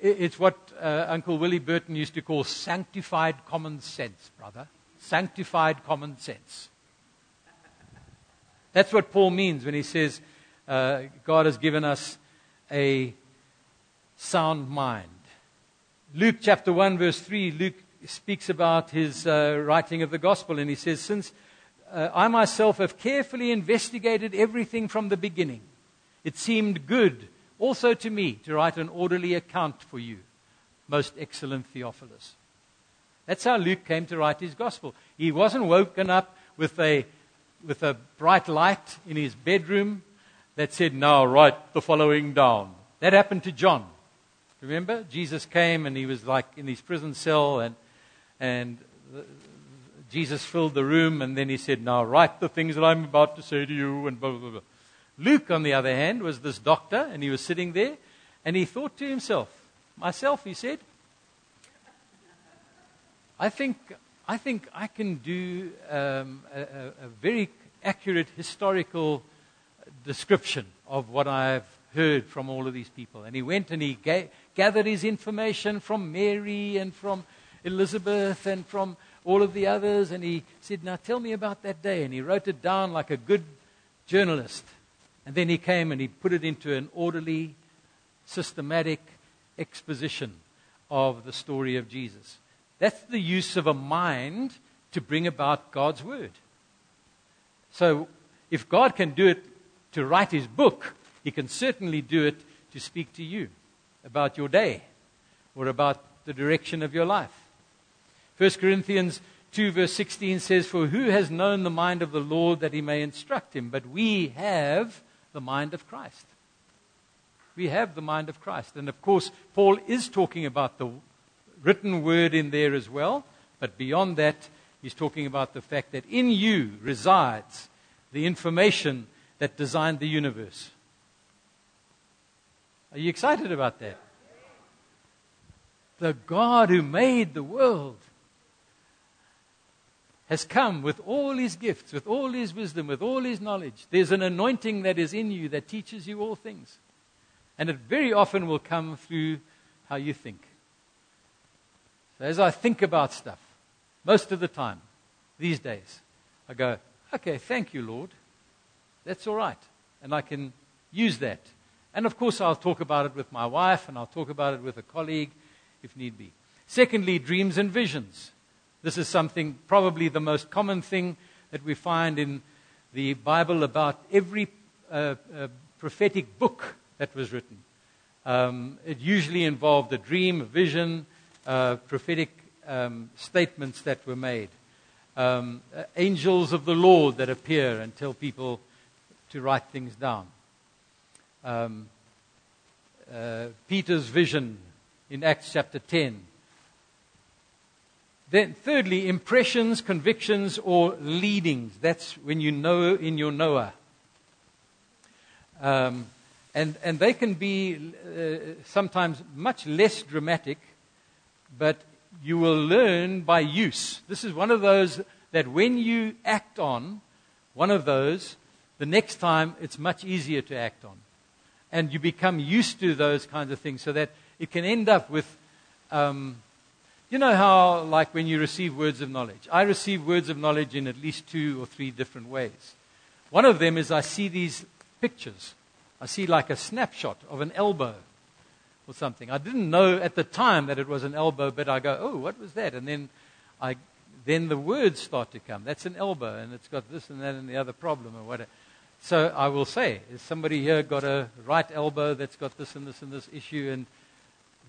Speaker 1: it's what uh, Uncle Willie Burton used to call sanctified common sense, brother sanctified common sense. That's what Paul means when he says uh, God has given us a sound mind. Luke chapter 1, verse 3, Luke speaks about his uh, writing of the gospel, and he says, Since uh, I myself have carefully investigated everything from the beginning, it seemed good also to me to write an orderly account for you, most excellent Theophilus. That's how Luke came to write his gospel. He wasn't woken up with a, with a bright light in his bedroom that said, Now write the following down. That happened to John. Remember? Jesus came and he was like in his prison cell, and, and Jesus filled the room, and then he said, Now write the things that I'm about to say to you, and blah, blah, blah. Luke, on the other hand, was this doctor, and he was sitting there, and he thought to himself, Myself, he said, I think, I think I can do um, a, a, very accurate historical description of what I've heard from all of these people. And he went and he ga- gathered his information from Mary and from Elizabeth and from all of the others, and he said, Now tell me about that day. And he wrote it down like a good journalist. And then he came and he put it into an orderly, systematic exposition of the story of Jesus. That's the use of a mind to bring about God's word. So, if God can do it to write his book, he can certainly do it to speak to you about your day or about the direction of your life. 1 Corinthians 2, verse 16 says, For who has known the mind of the Lord that he may instruct him? But we have the mind of Christ. We have the mind of Christ. And of course, Paul is talking about the written word in there as well. But beyond that, he's talking about the fact that in you resides the information that designed the universe. Are you excited about that? The God who made the world has come with all his gifts, with all his wisdom, with all his knowledge. There's an anointing that is in you that teaches you all things. And it very often will come through how you think. So as I think about stuff, most of the time, these days, I go, okay, thank you, Lord. That's all right. And I can use that. And of course, I'll talk about it with my wife and I'll talk about it with a colleague if need be. Secondly, dreams and visions. This is something, probably the most common thing that we find in the Bible about every uh, uh, prophetic book that was written. Um, it usually involved a dream, a vision, uh, prophetic um, statements that were made. Um, uh, angels of the Lord that appear and tell people to write things down. Um, uh, Peter's vision in Acts chapter 10 then, thirdly, impressions, convictions, or leadings. That's when you know in your knower. Um, and, and they can be uh, sometimes much less dramatic, but you will learn by use. This is one of those that when you act on one of those, the next time it's much easier to act on. And you become used to those kinds of things so that it can end up with um, you know how, like, when you receive words of knowledge? I receive words of knowledge in at least two or three different ways. One of them is I see these pictures. I see like a snapshot of an elbow or something. I didn't know at the time that it was an elbow, but I go, oh, what was that? And then, I, then the words start to come. That's an elbow, and it's got this and that and the other problem or whatever. So I will say, is somebody here got a right elbow that's got this and this and this issue? And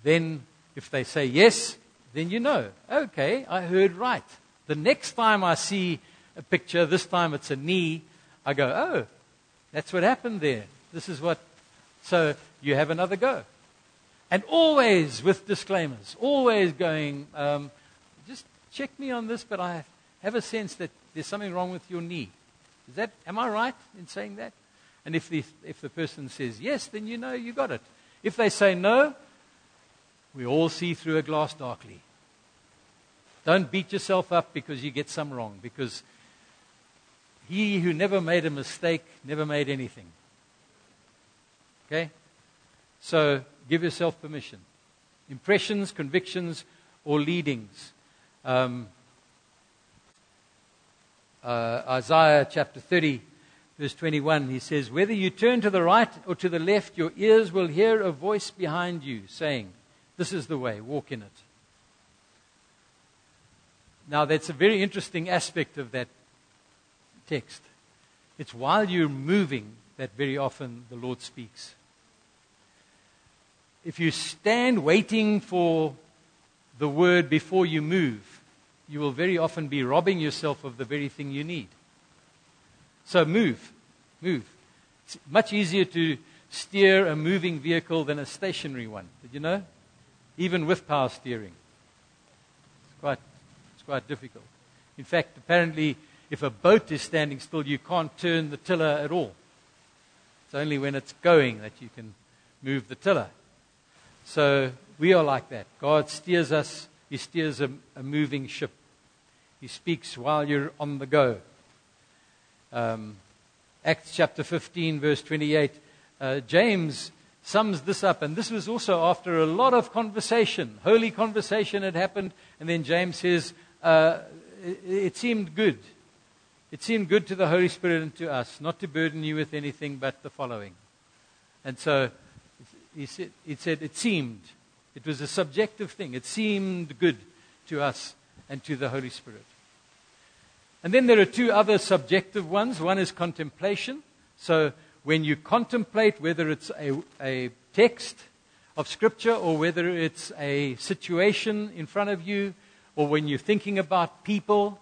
Speaker 1: then if they say yes, then you know, okay, I heard right. The next time I see a picture, this time it's a knee, I go, oh, that's what happened there. This is what. So you have another go. And always with disclaimers, always going, um, just check me on this, but I have a sense that there's something wrong with your knee. Is that, am I right in saying that? And if the, if the person says yes, then you know you got it. If they say no, we all see through a glass darkly. Don't beat yourself up because you get some wrong, because he who never made a mistake never made anything. Okay? So give yourself permission. Impressions, convictions, or leadings. Um, uh, Isaiah chapter 30, verse 21, he says, Whether you turn to the right or to the left, your ears will hear a voice behind you saying, this is the way, walk in it. Now, that's a very interesting aspect of that text. It's while you're moving that very often the Lord speaks. If you stand waiting for the word before you move, you will very often be robbing yourself of the very thing you need. So move, move. It's much easier to steer a moving vehicle than a stationary one. Did you know? Even with power steering. It's quite, it's quite difficult. In fact, apparently, if a boat is standing still, you can't turn the tiller at all. It's only when it's going that you can move the tiller. So we are like that. God steers us, He steers a, a moving ship. He speaks while you're on the go. Um, Acts chapter 15, verse 28. Uh, James sums this up. And this was also after a lot of conversation. Holy conversation had happened. And then James says, uh, it, it seemed good. It seemed good to the Holy Spirit and to us not to burden you with anything but the following. And so he said, he said it seemed. It was a subjective thing. It seemed good to us and to the Holy Spirit. And then there are two other subjective ones. One is contemplation. So when you contemplate whether it's a, a text of Scripture or whether it's a situation in front of you or when you're thinking about people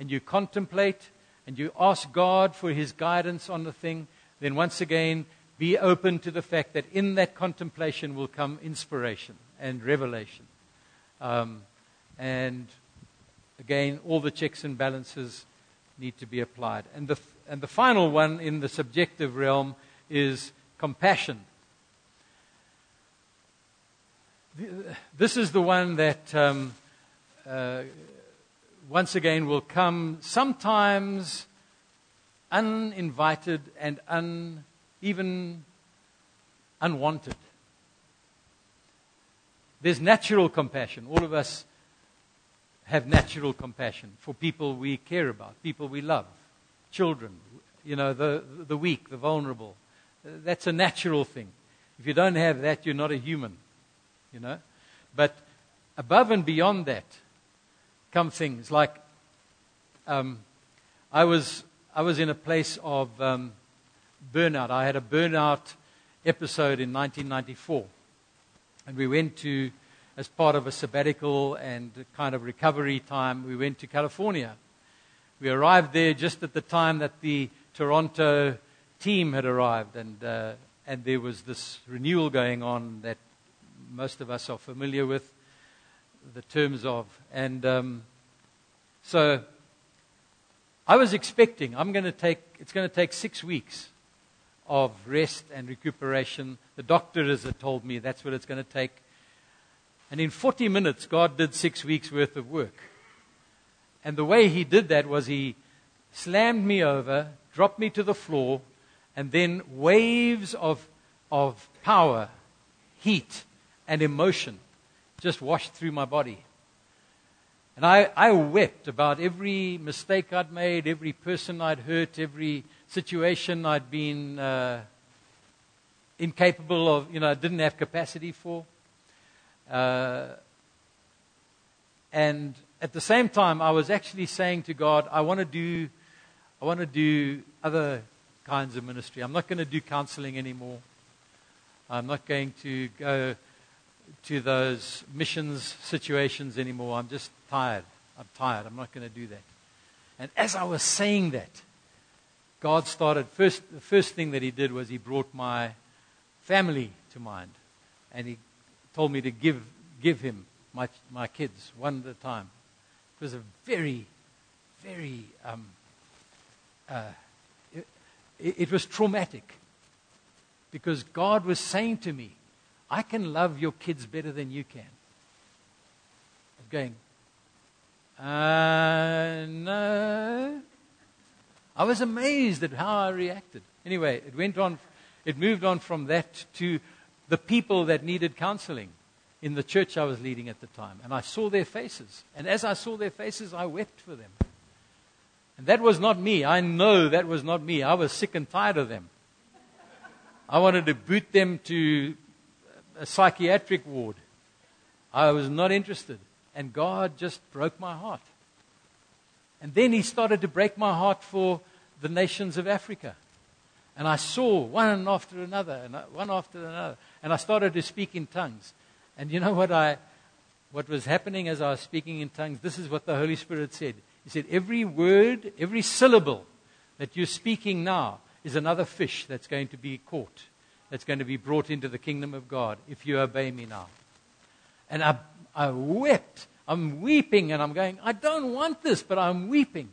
Speaker 1: and you contemplate and you ask God for His guidance on the thing, then once again, be open to the fact that in that contemplation will come inspiration and revelation. Um, and again, all the checks and balances need to be applied. And the, and the final one in the subjective realm is compassion. This is the one that, um, uh, once again, will come sometimes uninvited and un, even unwanted. There's natural compassion. All of us have natural compassion for people we care about, people we love, children, you know, the, the weak, the vulnerable. That's a natural thing. If you don't have that, you're not a human, you know. But above and beyond that come things like um, I, was, I was in a place of um, burnout. I had a burnout episode in 1994. And we went to, as part of a sabbatical and kind of recovery time, we went to California. We arrived there just at the time that the Toronto team had arrived, and, uh, and there was this renewal going on that most of us are familiar with the terms of. And um, so I was expecting, I'm going to take, it's going to take six weeks of rest and recuperation. The doctors had told me that's what it's going to take. And in 40 minutes, God did six weeks worth of work. And the way He did that was He slammed me over, dropped me to the floor, and then waves of, of power, heat, and emotion just washed through my body. And I, I wept about every mistake I'd made, every person I'd hurt, every situation I'd been uh, incapable of, you know, didn't have capacity for. Uh, and at the same time, I was actually saying to God, I want to do, I want to do other kinds of ministry. I'm not going to do counseling anymore. I'm not going to go to those missions situations anymore. I'm just tired. I'm tired. I'm not going to do that. And as I was saying that, God started, first, the first thing that He did was He brought my family to mind. And He told me to give, give Him my, my kids one at a time. It was a very, very, um, uh, it, it was traumatic. Because God was saying to me, I can love your kids better than you can. I was going, uh, no. I was amazed at how I reacted. Anyway, it went on, it moved on from that to the people that needed counseling in the church I was leading at the time. And I saw their faces. And as I saw their faces, I wept for them. And that was not me. I know that was not me. I was sick and tired of them. I wanted to boot them to a psychiatric ward. I was not interested. And God just broke my heart. And then he started to break my heart for the nations of Africa. And I saw one after another, and uh, one after another. And I started to speak in tongues. And you know what, I, what was happening as I was speaking in tongues? This is what the Holy Spirit said. He said, Every word, every syllable that you're speaking now is another fish that's going to be caught, that's going to be brought into the kingdom of God if you obey me now. And I, I wept I'm weeping and I'm going, I don't want this, but I'm weeping.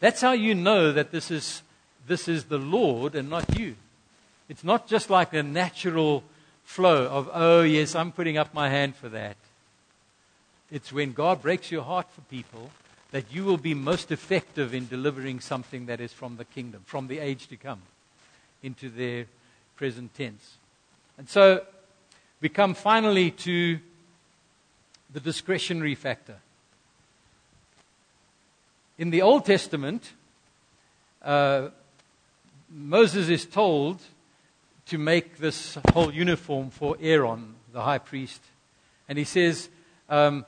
Speaker 1: That's how you know that this is, this is the Lord and not you. It's not just like a natural flow of, oh, yes, I'm putting up my hand for that. It's when God breaks your heart for people that you will be most effective in delivering something that is from the kingdom, from the age to come, into their present tense. And so we come finally to the discretionary factor. in the Old Testament, uh, Moses is told to make this whole uniform for Aaron, the high priest. And he says, um,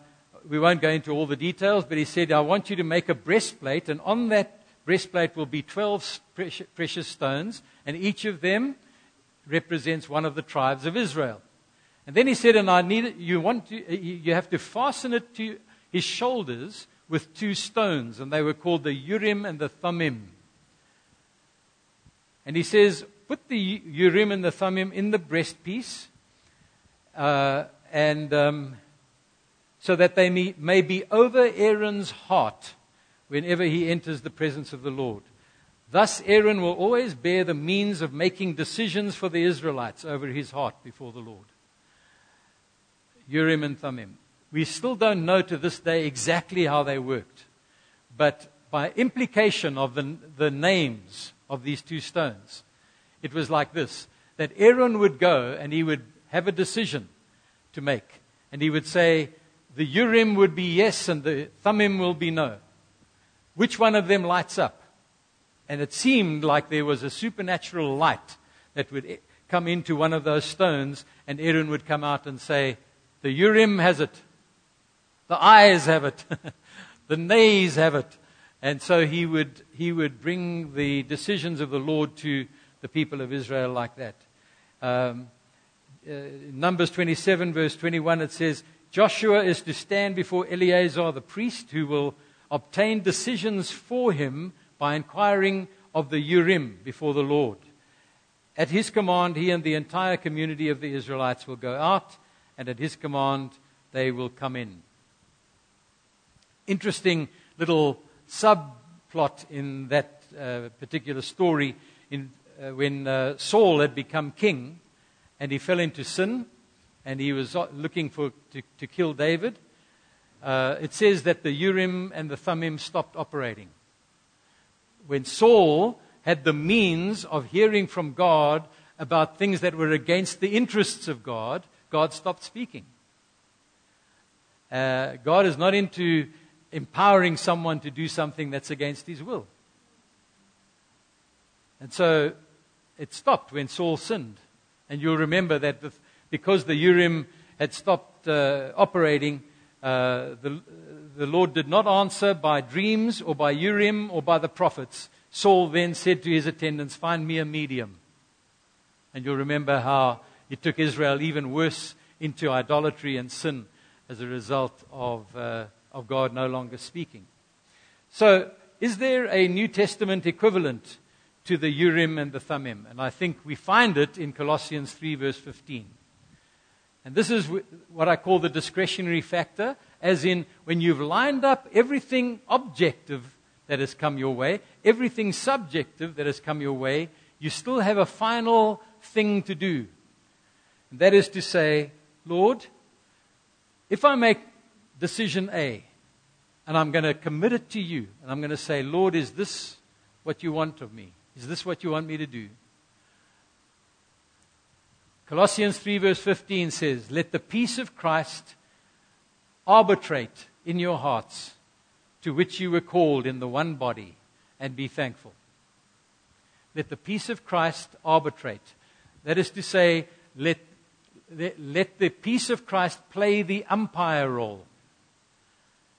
Speaker 1: we won't go into all the details, but he said, I want you to make a breastplate, and on that breastplate will be 12 precious stones, and each of them represents one of the tribes of Israel. And then he said, and I need you want to, you have to fasten it to his shoulders with two stones, and they were called the Urim and the Thummim. And he says, put the Urim and the Thummim in the breastpiece, uh, and um, so that they may, may be over Aaron's heart whenever he enters the presence of the Lord. Thus, Aaron will always bear the means of making decisions for the Israelites over his heart before the Lord. Urim and Thummim. We still don't know to this day exactly how they worked, but by implication of the, the names of these two stones, it was like this that Aaron would go and he would have a decision to make. And he would say, the Urim would be yes and the Thummim will be no. Which one of them lights up? And it seemed like there was a supernatural light that would come into one of those stones, and Aaron would come out and say, The Urim has it, the ayes have it, the nays have it. And so he would, he would bring the decisions of the Lord to the people of Israel like that. Um, uh, Numbers 27, verse 21, it says, Joshua is to stand before Eleazar the priest, who will obtain decisions for him by inquiring of the Urim before the Lord. At his command, he and the entire community of the Israelites will go out, and at his command, they will come in. Interesting little subplot in that uh, particular story in, uh, when uh, Saul had become king and he fell into sin and he was looking for, to, to kill David. Uh, it says that the Urim and the Thummim stopped operating when Saul had the means of hearing from God about things that were against the interests of God, God stopped speaking. Uh, God is not into empowering someone to do something that's against his will. And so it stopped when Saul sinned. And you'll remember that because the Urim had stopped uh, operating, uh, the, the Lord did not answer by dreams or by Urim or by the prophets. Saul then said to his attendants, Find me a medium. And you'll remember how it took Israel even worse into idolatry and sin as a result of, uh, of God no longer speaking. So, is there a New Testament equivalent to the Urim and the Thummim? And I think we find it in Colossians 3, verse 15. And this is what I call the discretionary factor as in when you've lined up everything objective that has come your way, everything subjective that has come your way, you still have a final thing to do. And that is to say, Lord, if I make decision A, and I'm going to commit it to you, and I'm going to say, Lord, is this what you want of me? Is this what you want me to do? Colossians 3, verse 15 says, Let the peace of Christ arbitrate in your hearts, to which you were called in the one body, and be thankful. Let the peace of Christ arbitrate. That is to say, let, let, the peace of Christ play the umpire role.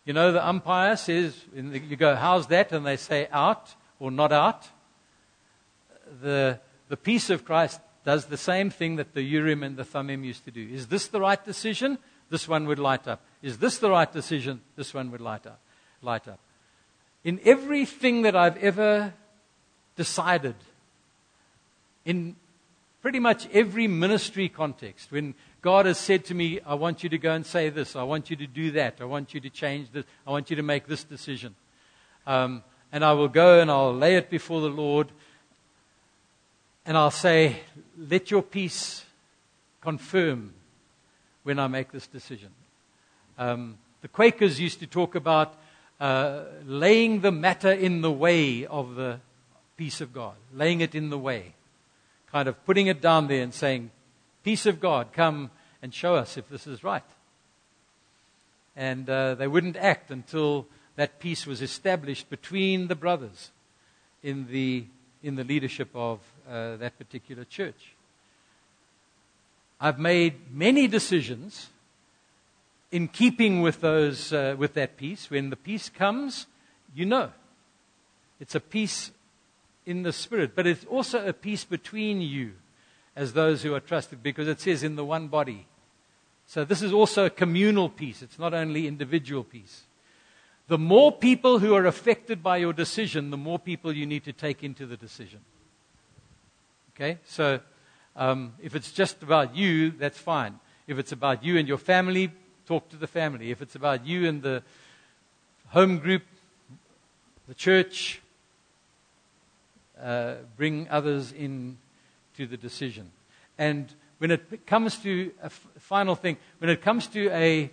Speaker 1: You know, the umpire says, the, you go, how's that? And they say out or not out. The, the peace of Christ does the same thing that the Urim and the Thummim used to do. Is this the right decision? This one would light up. Is this the right decision? This one would light up. Light up. In everything that I've ever decided, in pretty much every ministry context, when God has said to me, I want you to go and say this, I want you to do that, I want you to change this, I want you to make this decision. Um, and I will go and I'll lay it before the Lord and I'll say, Let your peace confirm when I make this decision. Um, the Quakers used to talk about uh, laying the matter in the way of the peace of God, laying it in the way, kind of putting it down there and saying, Peace of God, come and show us if this is right. And uh, they wouldn't act until that peace was established between the brothers in the, in the leadership of uh, that particular church. I've made many decisions in keeping with, those, uh, with that peace. When the peace comes, you know. It's a peace in the spirit, but it's also a peace between you as those who are trusted because it says in the one body. So this is also a communal peace. It's not only individual peace. The more people who are affected by your decision, the more people you need to take into the decision. Okay? So um, if it's just about you, that's fine. If it's about you and your family, talk to the family. If it's about you and the home group, the church, uh, bring others in to the decision. And when it comes to a f- final thing, when it comes to a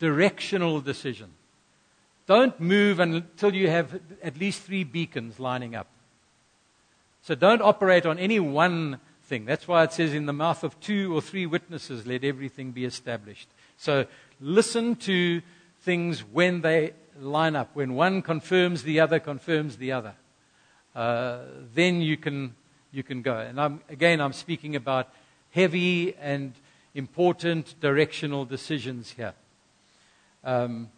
Speaker 1: directional decision, don't move until you have at least three beacons lining up. So don't operate on any one thing. That's why it says, in the mouth of two or three witnesses, let everything be established. So listen to things when they line up. When one confirms, the other confirms the other. Uh, then you can, you can go. And I'm, again, I'm speaking about heavy and important directional decisions here. Um,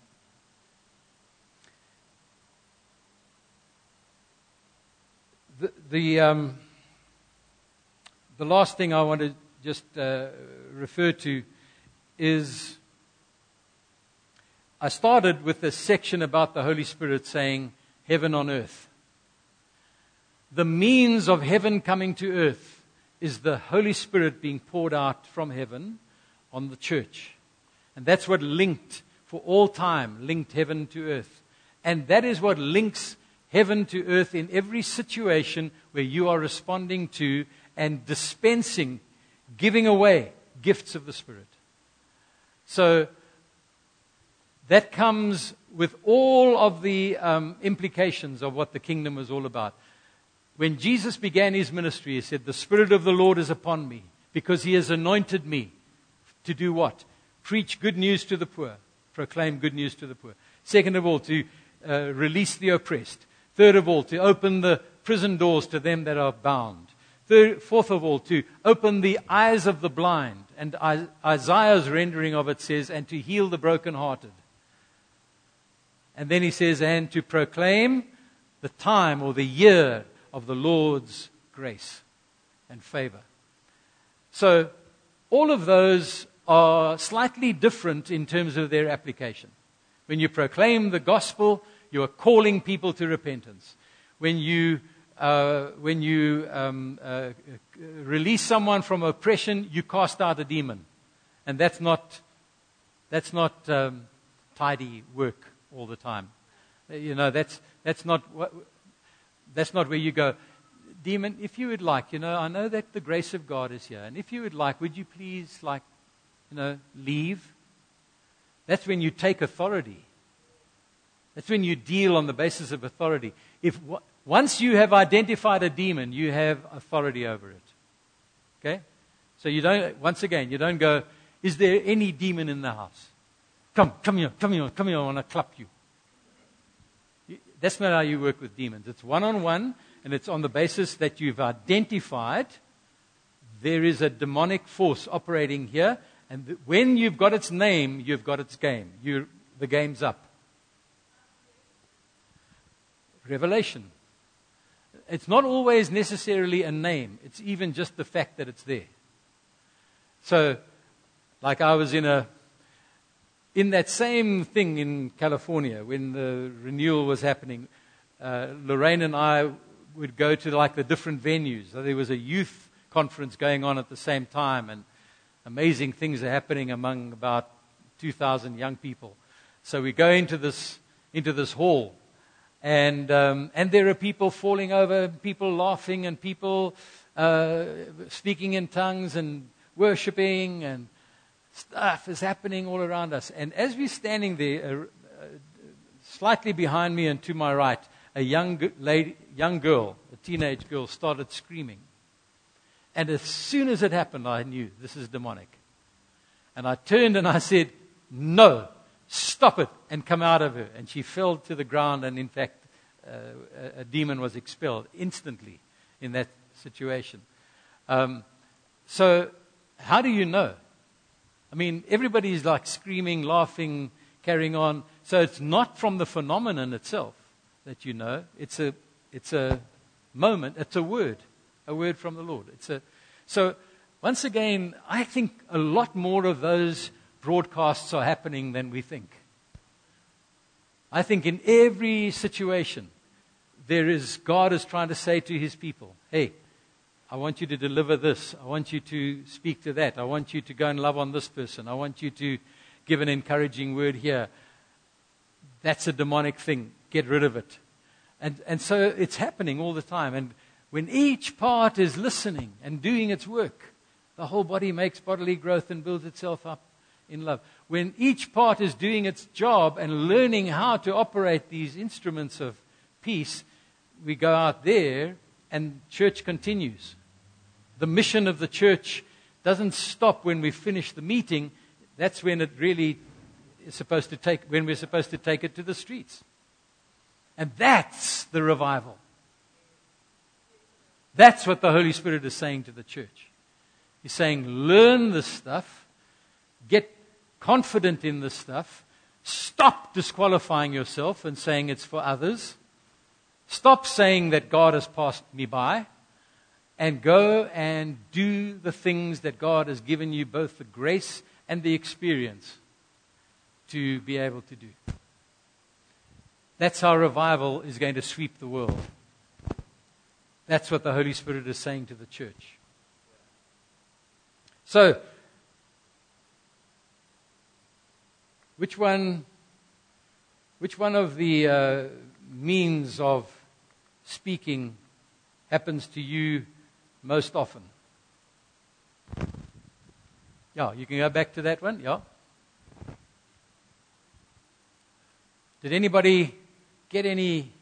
Speaker 1: the, the um, the last thing I want to just uh, refer to is I started with a section about the Holy Spirit saying, Heaven on earth. The means of heaven coming to earth is the Holy Spirit being poured out from heaven on the church. And that's what linked, for all time, linked heaven to earth. And that is what links heaven to earth in every situation where you are responding to and dispensing, giving away gifts of the Spirit. So that comes with all of the um, implications of what the kingdom is all about. When Jesus began his ministry, he said, The Spirit of the Lord is upon me because he has anointed me to do what? Preach good news to the poor, proclaim good news to the poor. Second of all, to uh, release the oppressed. Third of all, to open the prison doors to them that are bound. Third, fourth of all, to open the eyes of the blind. And Isaiah's rendering of it says, and to heal the brokenhearted. And then he says, and to proclaim the time or the year of the Lord's grace and favor. So, all of those are slightly different in terms of their application. When you proclaim the gospel, you are calling people to repentance. When you uh, when you um, uh, release someone from oppression, you cast out a demon. And that's not, that's not um, tidy work all the time. Uh, you know, that's, that's, not what, that's not where you go, demon, if you would like, you know, I know that the grace of God is here. And if you would like, would you please, like, you know, leave? That's when you take authority. That's when you deal on the basis of authority. If once you have identified a demon, you have authority over it. Okay? So you don't, once again, you don't go, is there any demon in the house? Come, come here, come here, come here, I want to clap you. That's not how you work with demons. It's one on one, and it's on the basis that you've identified there is a demonic force operating here, and when you've got its name, you've got its game. You, the game's up. Revelation. It's not always necessarily a name, it's even just the fact that it's there. So, like I was in a in that same thing in California when the renewal was happening, uh, Lorraine and I would go to like the different venues. There was a youth conference going on at the same time, and amazing things are happening among about 2,000 young people. So we go into this into this hall, and, um, and there are people falling over, people laughing, and people uh, speaking in tongues and worshiping, and stuff is happening all around us. And as we're standing there, uh, uh, slightly behind me and to my right, a young, lady, young girl, a teenage girl, started screaming. And as soon as it happened, I knew this is demonic. And I turned and I said, No, Stop it and come out of her. And she fell to the ground, and in fact, uh, a, demon was expelled instantly in that situation. Um, so, how do you know? I mean, everybody's like screaming, laughing, carrying on. So, it's not from the phenomenon itself that you know. It's a, it's a moment, it's a word, a word from the Lord. It's a, so, once again, I think a lot more of those broadcasts are happening than we think. I think in every situation, there is God is trying to say to his people, hey, I want you to deliver this. I want you to speak to that. I want you to go and love on this person. I want you to give an encouraging word here. That's a demonic thing. Get rid of it. And, and so it's happening all the time. And when each part is listening and doing its work, the whole body makes bodily growth and builds itself up in love. When each part is doing its job and learning how to operate these instruments of peace, we go out there and church continues. The mission of the church doesn't stop when we finish the meeting. That's when it really is supposed to take, when we're supposed to take it to the streets. And that's the revival. That's what the Holy Spirit is saying to the church. He's saying, learn this stuff, get confident in this stuff, stop disqualifying yourself and saying it's for others, stop saying that God has passed me by, and go and do the things that God has given you both the grace and the experience to be able to do. That's how revival is going to sweep the world. That's what the Holy Spirit is saying to the church. So, which one, which one of the uh, means of speaking happens to you most often? Yeah, you can go back to that one. Yeah. Did anybody get any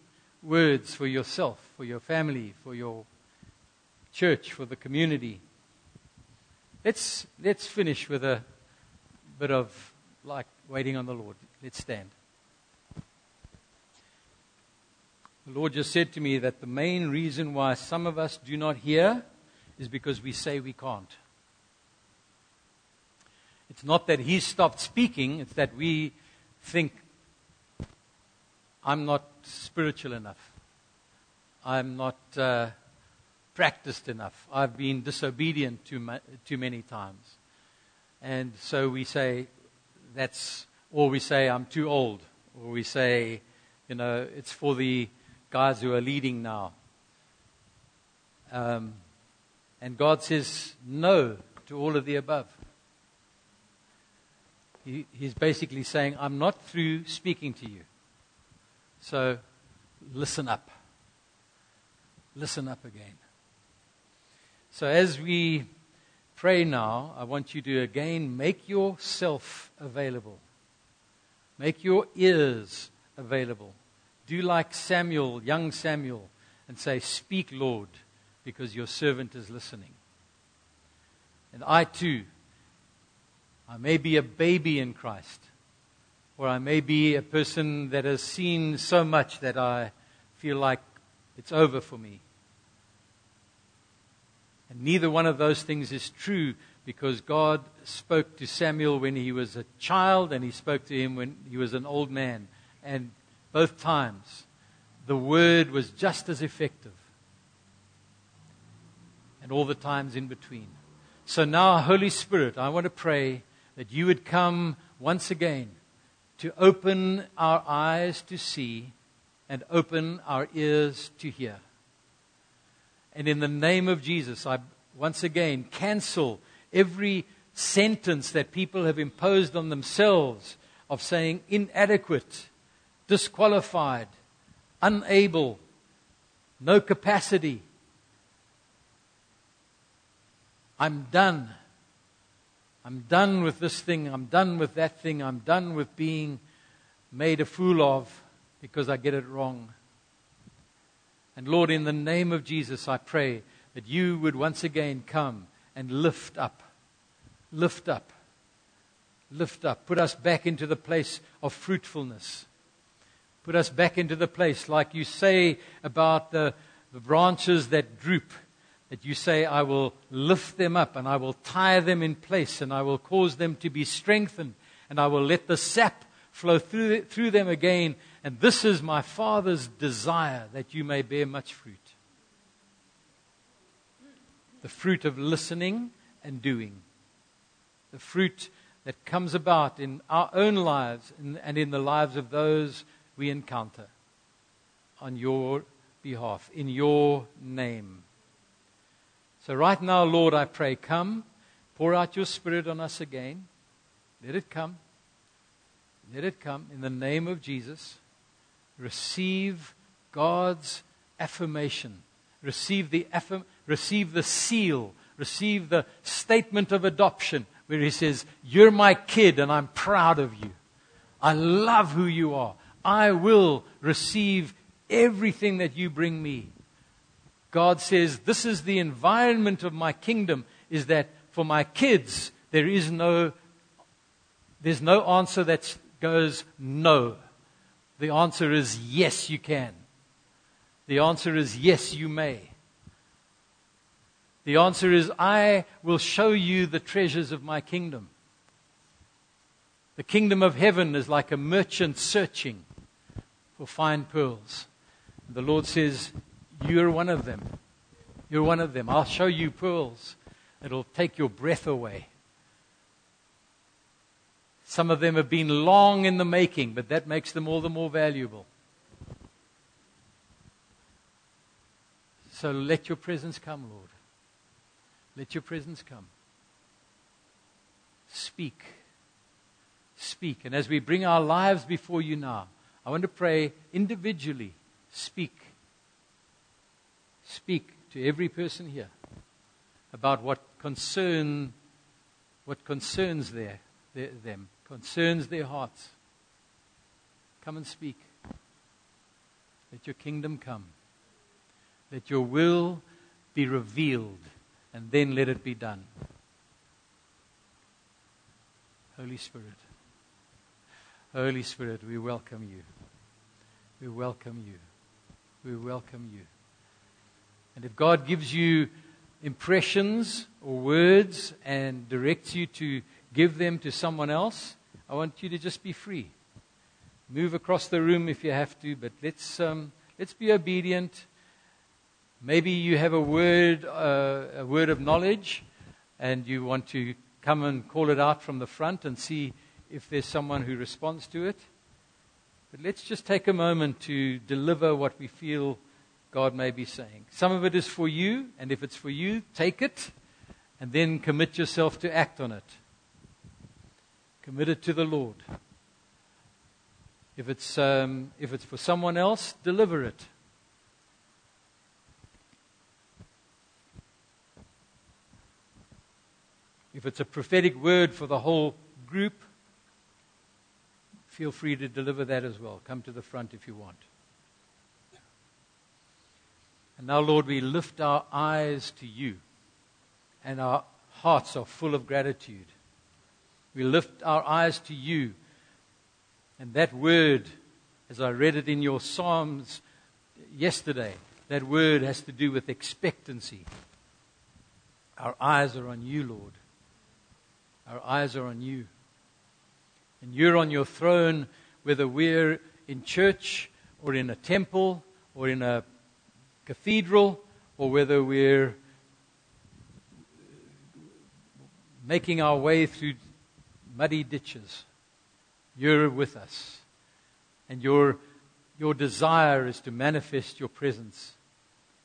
Speaker 1: words for yourself, for your family, for your church, for the community? Let's, let's finish with a bit of like waiting on the Lord. Let's stand. The Lord just said to me that the main reason why some of us do not hear is because we say we can't. It's not that He stopped speaking, it's that we think, I'm not spiritual enough. I'm not. Uh, practiced enough. I've been disobedient too, ma- too many times. And so we say, that's, or we say, I'm too old. Or we say, you know, it's for the guys who are leading now. Um, and God says no to all of the above. He, he's basically saying, I'm not through speaking to you. So listen up. Listen up again. So as we pray now, I want you to again make yourself available. Make your ears available. Do like Samuel, young Samuel, and say, Speak, Lord, because your servant is listening. And I too, I may be a baby in Christ, or I may be a person that has seen so much that I feel like it's over for me. And neither one of those things is true because God spoke to Samuel when he was a child and he spoke to him when he was an old man. And both times, the word was just as effective. And all the times in between. So now, Holy Spirit, I want to pray that you would come once again to open our eyes to see and open our ears to hear. And in the name of Jesus, I once again cancel every sentence that people have imposed on themselves of saying inadequate, disqualified, unable, no capacity. I'm done. I'm done with this thing. I'm done with that thing. I'm done with being made a fool of because I get it wrong. And Lord, in the name of Jesus, I pray that you would once again come and lift up, lift up, lift up. Put us back into the place of fruitfulness. Put us back into the place, like you say about the, the branches that droop, that you say, I will lift them up and I will tie them in place and I will cause them to be strengthened and I will let the sap flow through, through them again. And this is my Father's desire that you may bear much fruit. The fruit of listening and doing. The fruit that comes about in our own lives and in the lives of those we encounter on your behalf, in your name. So, right now, Lord, I pray, come, pour out your Spirit on us again. Let it come. Let it come in the name of Jesus. Receive God's affirmation. Receive the, affirm- receive the seal. Receive the statement of adoption where He says, You're my kid and I'm proud of you. I love who you are. I will receive everything that you bring me. God says, This is the environment of my kingdom, is that for my kids, there is no, there's no answer that goes no. The answer is yes, you can. The answer is yes, you may. The answer is I will show you the treasures of my kingdom. The kingdom of heaven is like a merchant searching for fine pearls. The Lord says, You're one of them. You're one of them. I'll show you pearls. It'll take your breath away. Some of them have been long in the making, but that makes them all the more valuable. So let your presence come, Lord. Let your presence come. Speak. Speak. And as we bring our lives before you now, I want to pray individually. Speak. Speak to every person here about what concern what concerns their, their, them, concerns their hearts. Come and speak. Let your kingdom come. Let your will be revealed, and then let it be done. Holy Spirit. Holy Spirit, we welcome you. We welcome you. We welcome you. And if God gives you impressions or words and directs you to give them to someone else, I want you to just be free. Move across the room if you have to, but let's, um, let's be obedient. Maybe you have a word, uh, a word of knowledge, and you want to come and call it out from the front and see if there's someone who responds to it. But let's just take a moment to deliver what we feel God may be saying. Some of it is for you, and if it's for you, take it and then commit yourself to act on it. Commit it to the Lord. If it's, um, if it's for someone else, deliver it. If it's a prophetic word for the whole group, feel free to deliver that as well. Come to the front if you want. And now, Lord, we lift our eyes to you, and our hearts are full of gratitude. We lift our eyes to you, and that word, as I read it in your Psalms yesterday, that word has to do with expectancy. Our eyes are on you, Lord. Our eyes are on you. And you're on your throne, whether we're in church or in a temple or in a cathedral or whether we're making our way through muddy ditches. You're with us. And your, your desire is to manifest your presence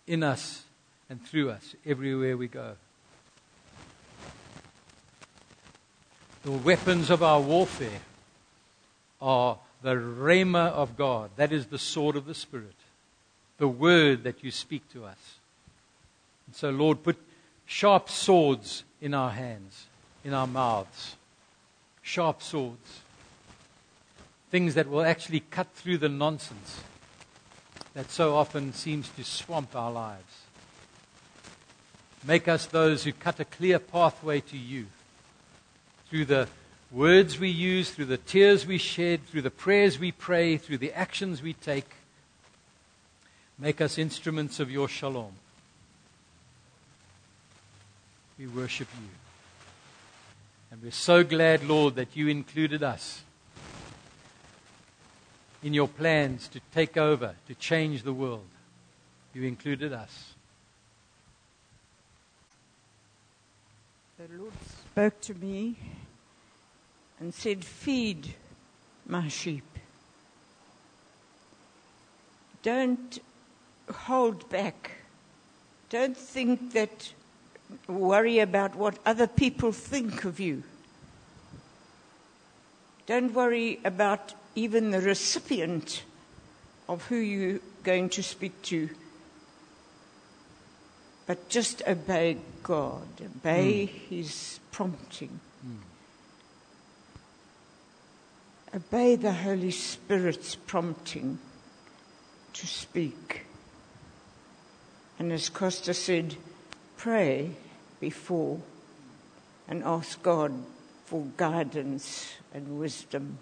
Speaker 1: in us and through us everywhere we go. The weapons of our warfare are the rhema of God. That is the sword of the Spirit, the word that you speak to us. And so, Lord, put sharp swords in our hands, in our mouths. Sharp swords. Things that will actually cut through the nonsense that so often seems to swamp our lives. Make us those who cut a clear pathway to you through the words we use, through the tears we shed, through the prayers we pray, through the actions we take. Make us instruments of your shalom. We worship you. And we're so glad, Lord, that you included us in your plans to take over, to change the world. You included us.
Speaker 2: The Lord spoke to me and said, Feed my sheep. Don't hold back. Don't think that, worry about what other people think of you. Don't worry about even the recipient of who you're going to speak to. But just obey God, obey mm. His prompting. Mm. Obey the Holy Spirit's prompting to speak. And as Costa said, pray before and ask God for guidance and wisdom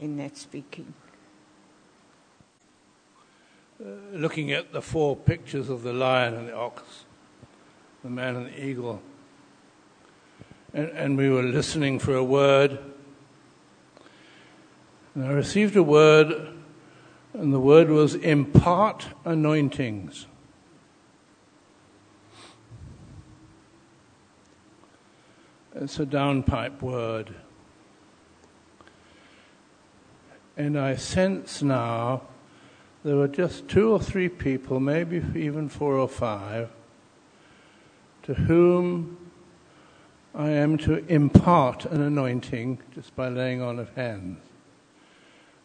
Speaker 2: in that speaking.
Speaker 3: Uh, looking at the four pictures of the lion and the ox, the man and the eagle, and, and we were listening for a word. And I received a word, and the word was impart anointings. It's a downpipe word. And I sense now there were just two or three people, maybe even four or five, to whom I am to impart an anointing just by laying on of hands.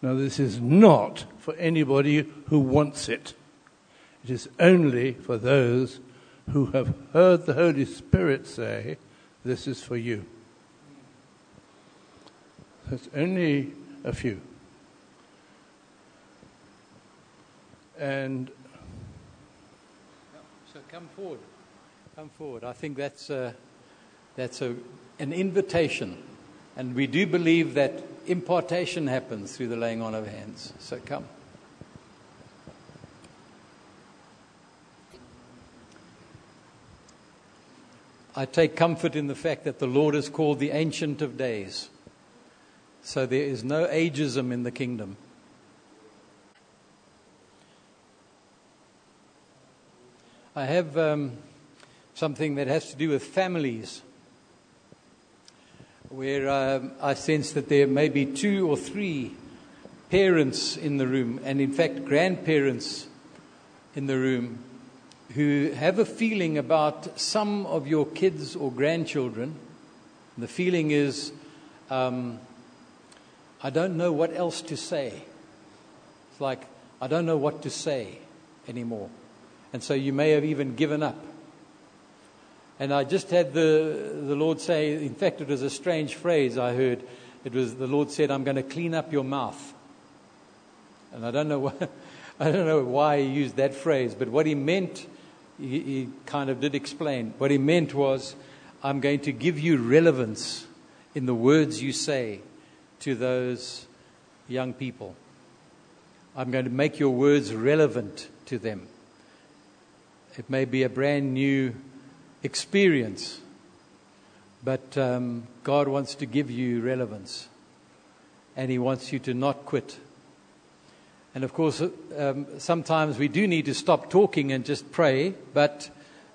Speaker 3: Now, this is not for anybody who wants it. It is only for those who have heard the Holy Spirit say, This is for you. It's only a few. And
Speaker 1: so come forward. Come forward. I think that's, a, that's a, an invitation. And we do believe that impartation happens through the laying on of hands. So come. I take comfort in the fact that the Lord is called the Ancient of Days. So there is no ageism in the kingdom. I have um, something that has to do with families, where um, I sense that there may be two or three parents in the room, and in fact, grandparents in the room, who have a feeling about some of your kids or grandchildren. The feeling is, um, I don't know what else to say. It's like, I don't know what to say anymore. And so you may have even given up. And I just had the, the Lord say, in fact, it was a strange phrase I heard. It was the Lord said, I'm going to clean up your mouth. And I don't know, I don't know why he used that phrase, but what he meant, he, he kind of did explain. What he meant was, I'm going to give you relevance in the words you say to those young people. I'm going to make your words relevant to them. It may be a brand new experience, but um, God wants to give you relevance, and He wants you to not quit. And of course, um, sometimes we do need to stop talking and just pray, but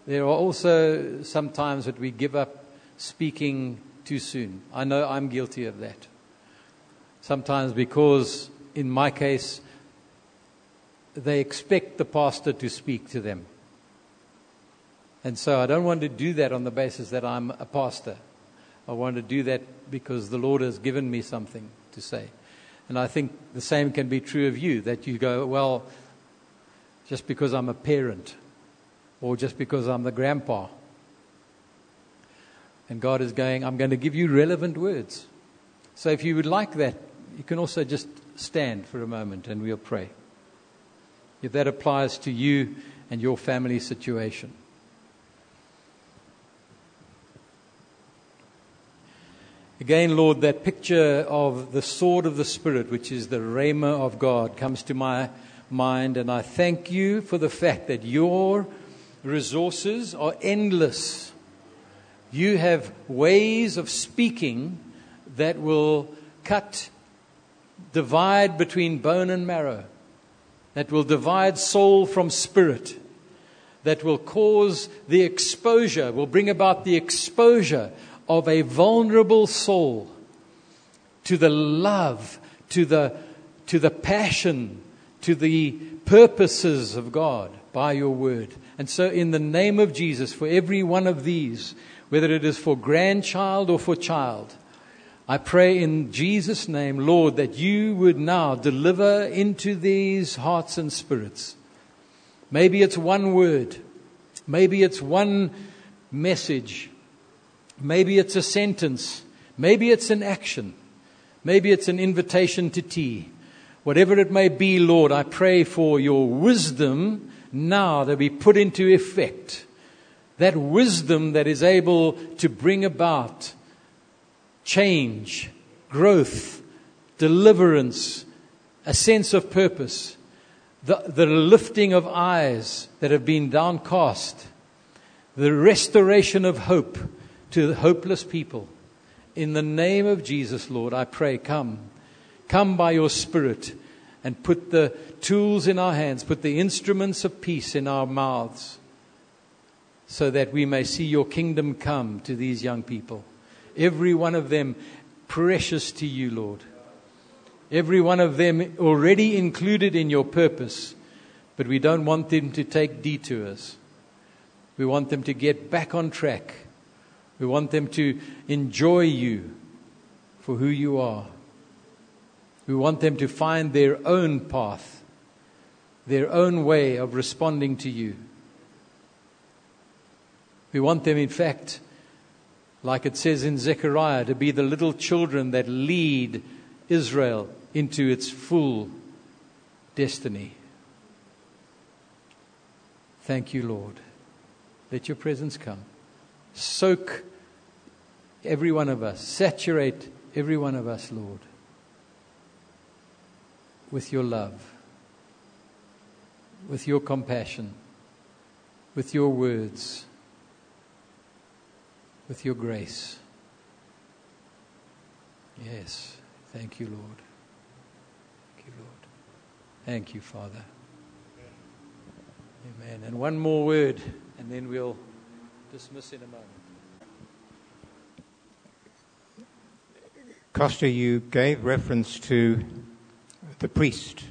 Speaker 1: there are also some times that we give up speaking too soon. I know I'm guilty of that. Sometimes because, in my case, they expect the pastor to speak to them. And so I don't want to do that on the basis that I'm a pastor. I want to do that because the Lord has given me something to say. And I think the same can be true of you that you go, well, just because I'm a parent or just because I'm the grandpa. And God is going, I'm going to give you relevant words. So if you would like that, you can also just stand for a moment and we'll pray. If that applies to you and your family situation. Again, Lord, that picture of the sword of the Spirit, which is the Rhema of God, comes to my mind, and I thank you for the fact that your resources are endless. You have ways of speaking that will cut, divide between bone and marrow, that will divide soul from spirit, that will cause the exposure, will bring about the exposure of a vulnerable soul to the love, to the, to the passion, to the purposes of God by your word. And so, in the name of Jesus, for every one of these, whether it is for grandchild or for child, I pray in Jesus' name, Lord, that you would now deliver into these hearts and spirits. Maybe it's one word, maybe it's one message, maybe it's a sentence, maybe it's an action, maybe it's an invitation to tea. Whatever it may be, Lord, I pray for your wisdom now to be put into effect. That wisdom that is able to bring about change, growth, deliverance, a sense of purpose, the, the lifting of eyes that have been downcast, the restoration of hope to the hopeless people. In the name of Jesus, Lord, I pray, come. Come by your Spirit and put the tools in our hands, put the instruments of peace in our mouths, so that we may see your kingdom come to these young people. Every one of them precious to you, Lord. Every one of them already included in your purpose, but we don't want them to take detours. We want them to get back on track. We want them to enjoy you for who you are. We want them to find their own path, their own way of responding to you. We want them, in fact, like it says in Zechariah, to be the little children that lead Israel into its full destiny. Thank you, Lord. Let your presence come. Soak every one of us, saturate every one of us, Lord, with your love, with your compassion, with your words with your grace. Yes. Thank you, Lord. Thank you, Lord. Thank you, Father. Amen. And one more word, and then we'll dismiss in a moment.
Speaker 4: Costa, you gave reference to the priest,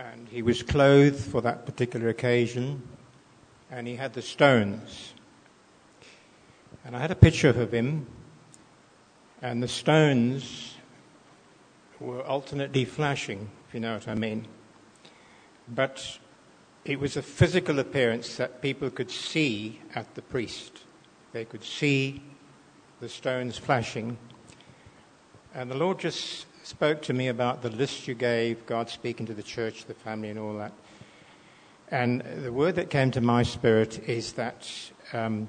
Speaker 4: and he was clothed for that particular occasion, and he had the stones. And I had a picture of him, and the stones were alternately flashing, if you know what I mean. But it was a physical appearance that people could see at the priest. They could see the stones flashing. And the Lord just spoke to me about the list you gave, God speaking to the church, the family, and all that. And the word that came to my spirit is that um,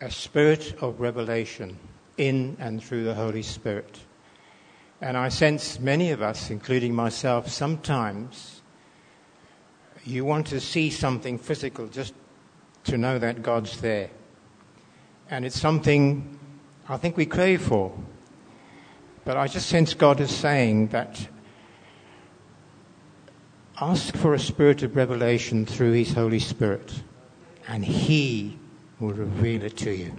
Speaker 4: a spirit of revelation in and through the Holy Spirit. And I sense many of us, including myself, sometimes you want to see something physical just to know that God's there. And it's something I think we crave for. But I just sense God is saying that ask for a spirit of revelation through His Holy Spirit, and He will reveal it to you.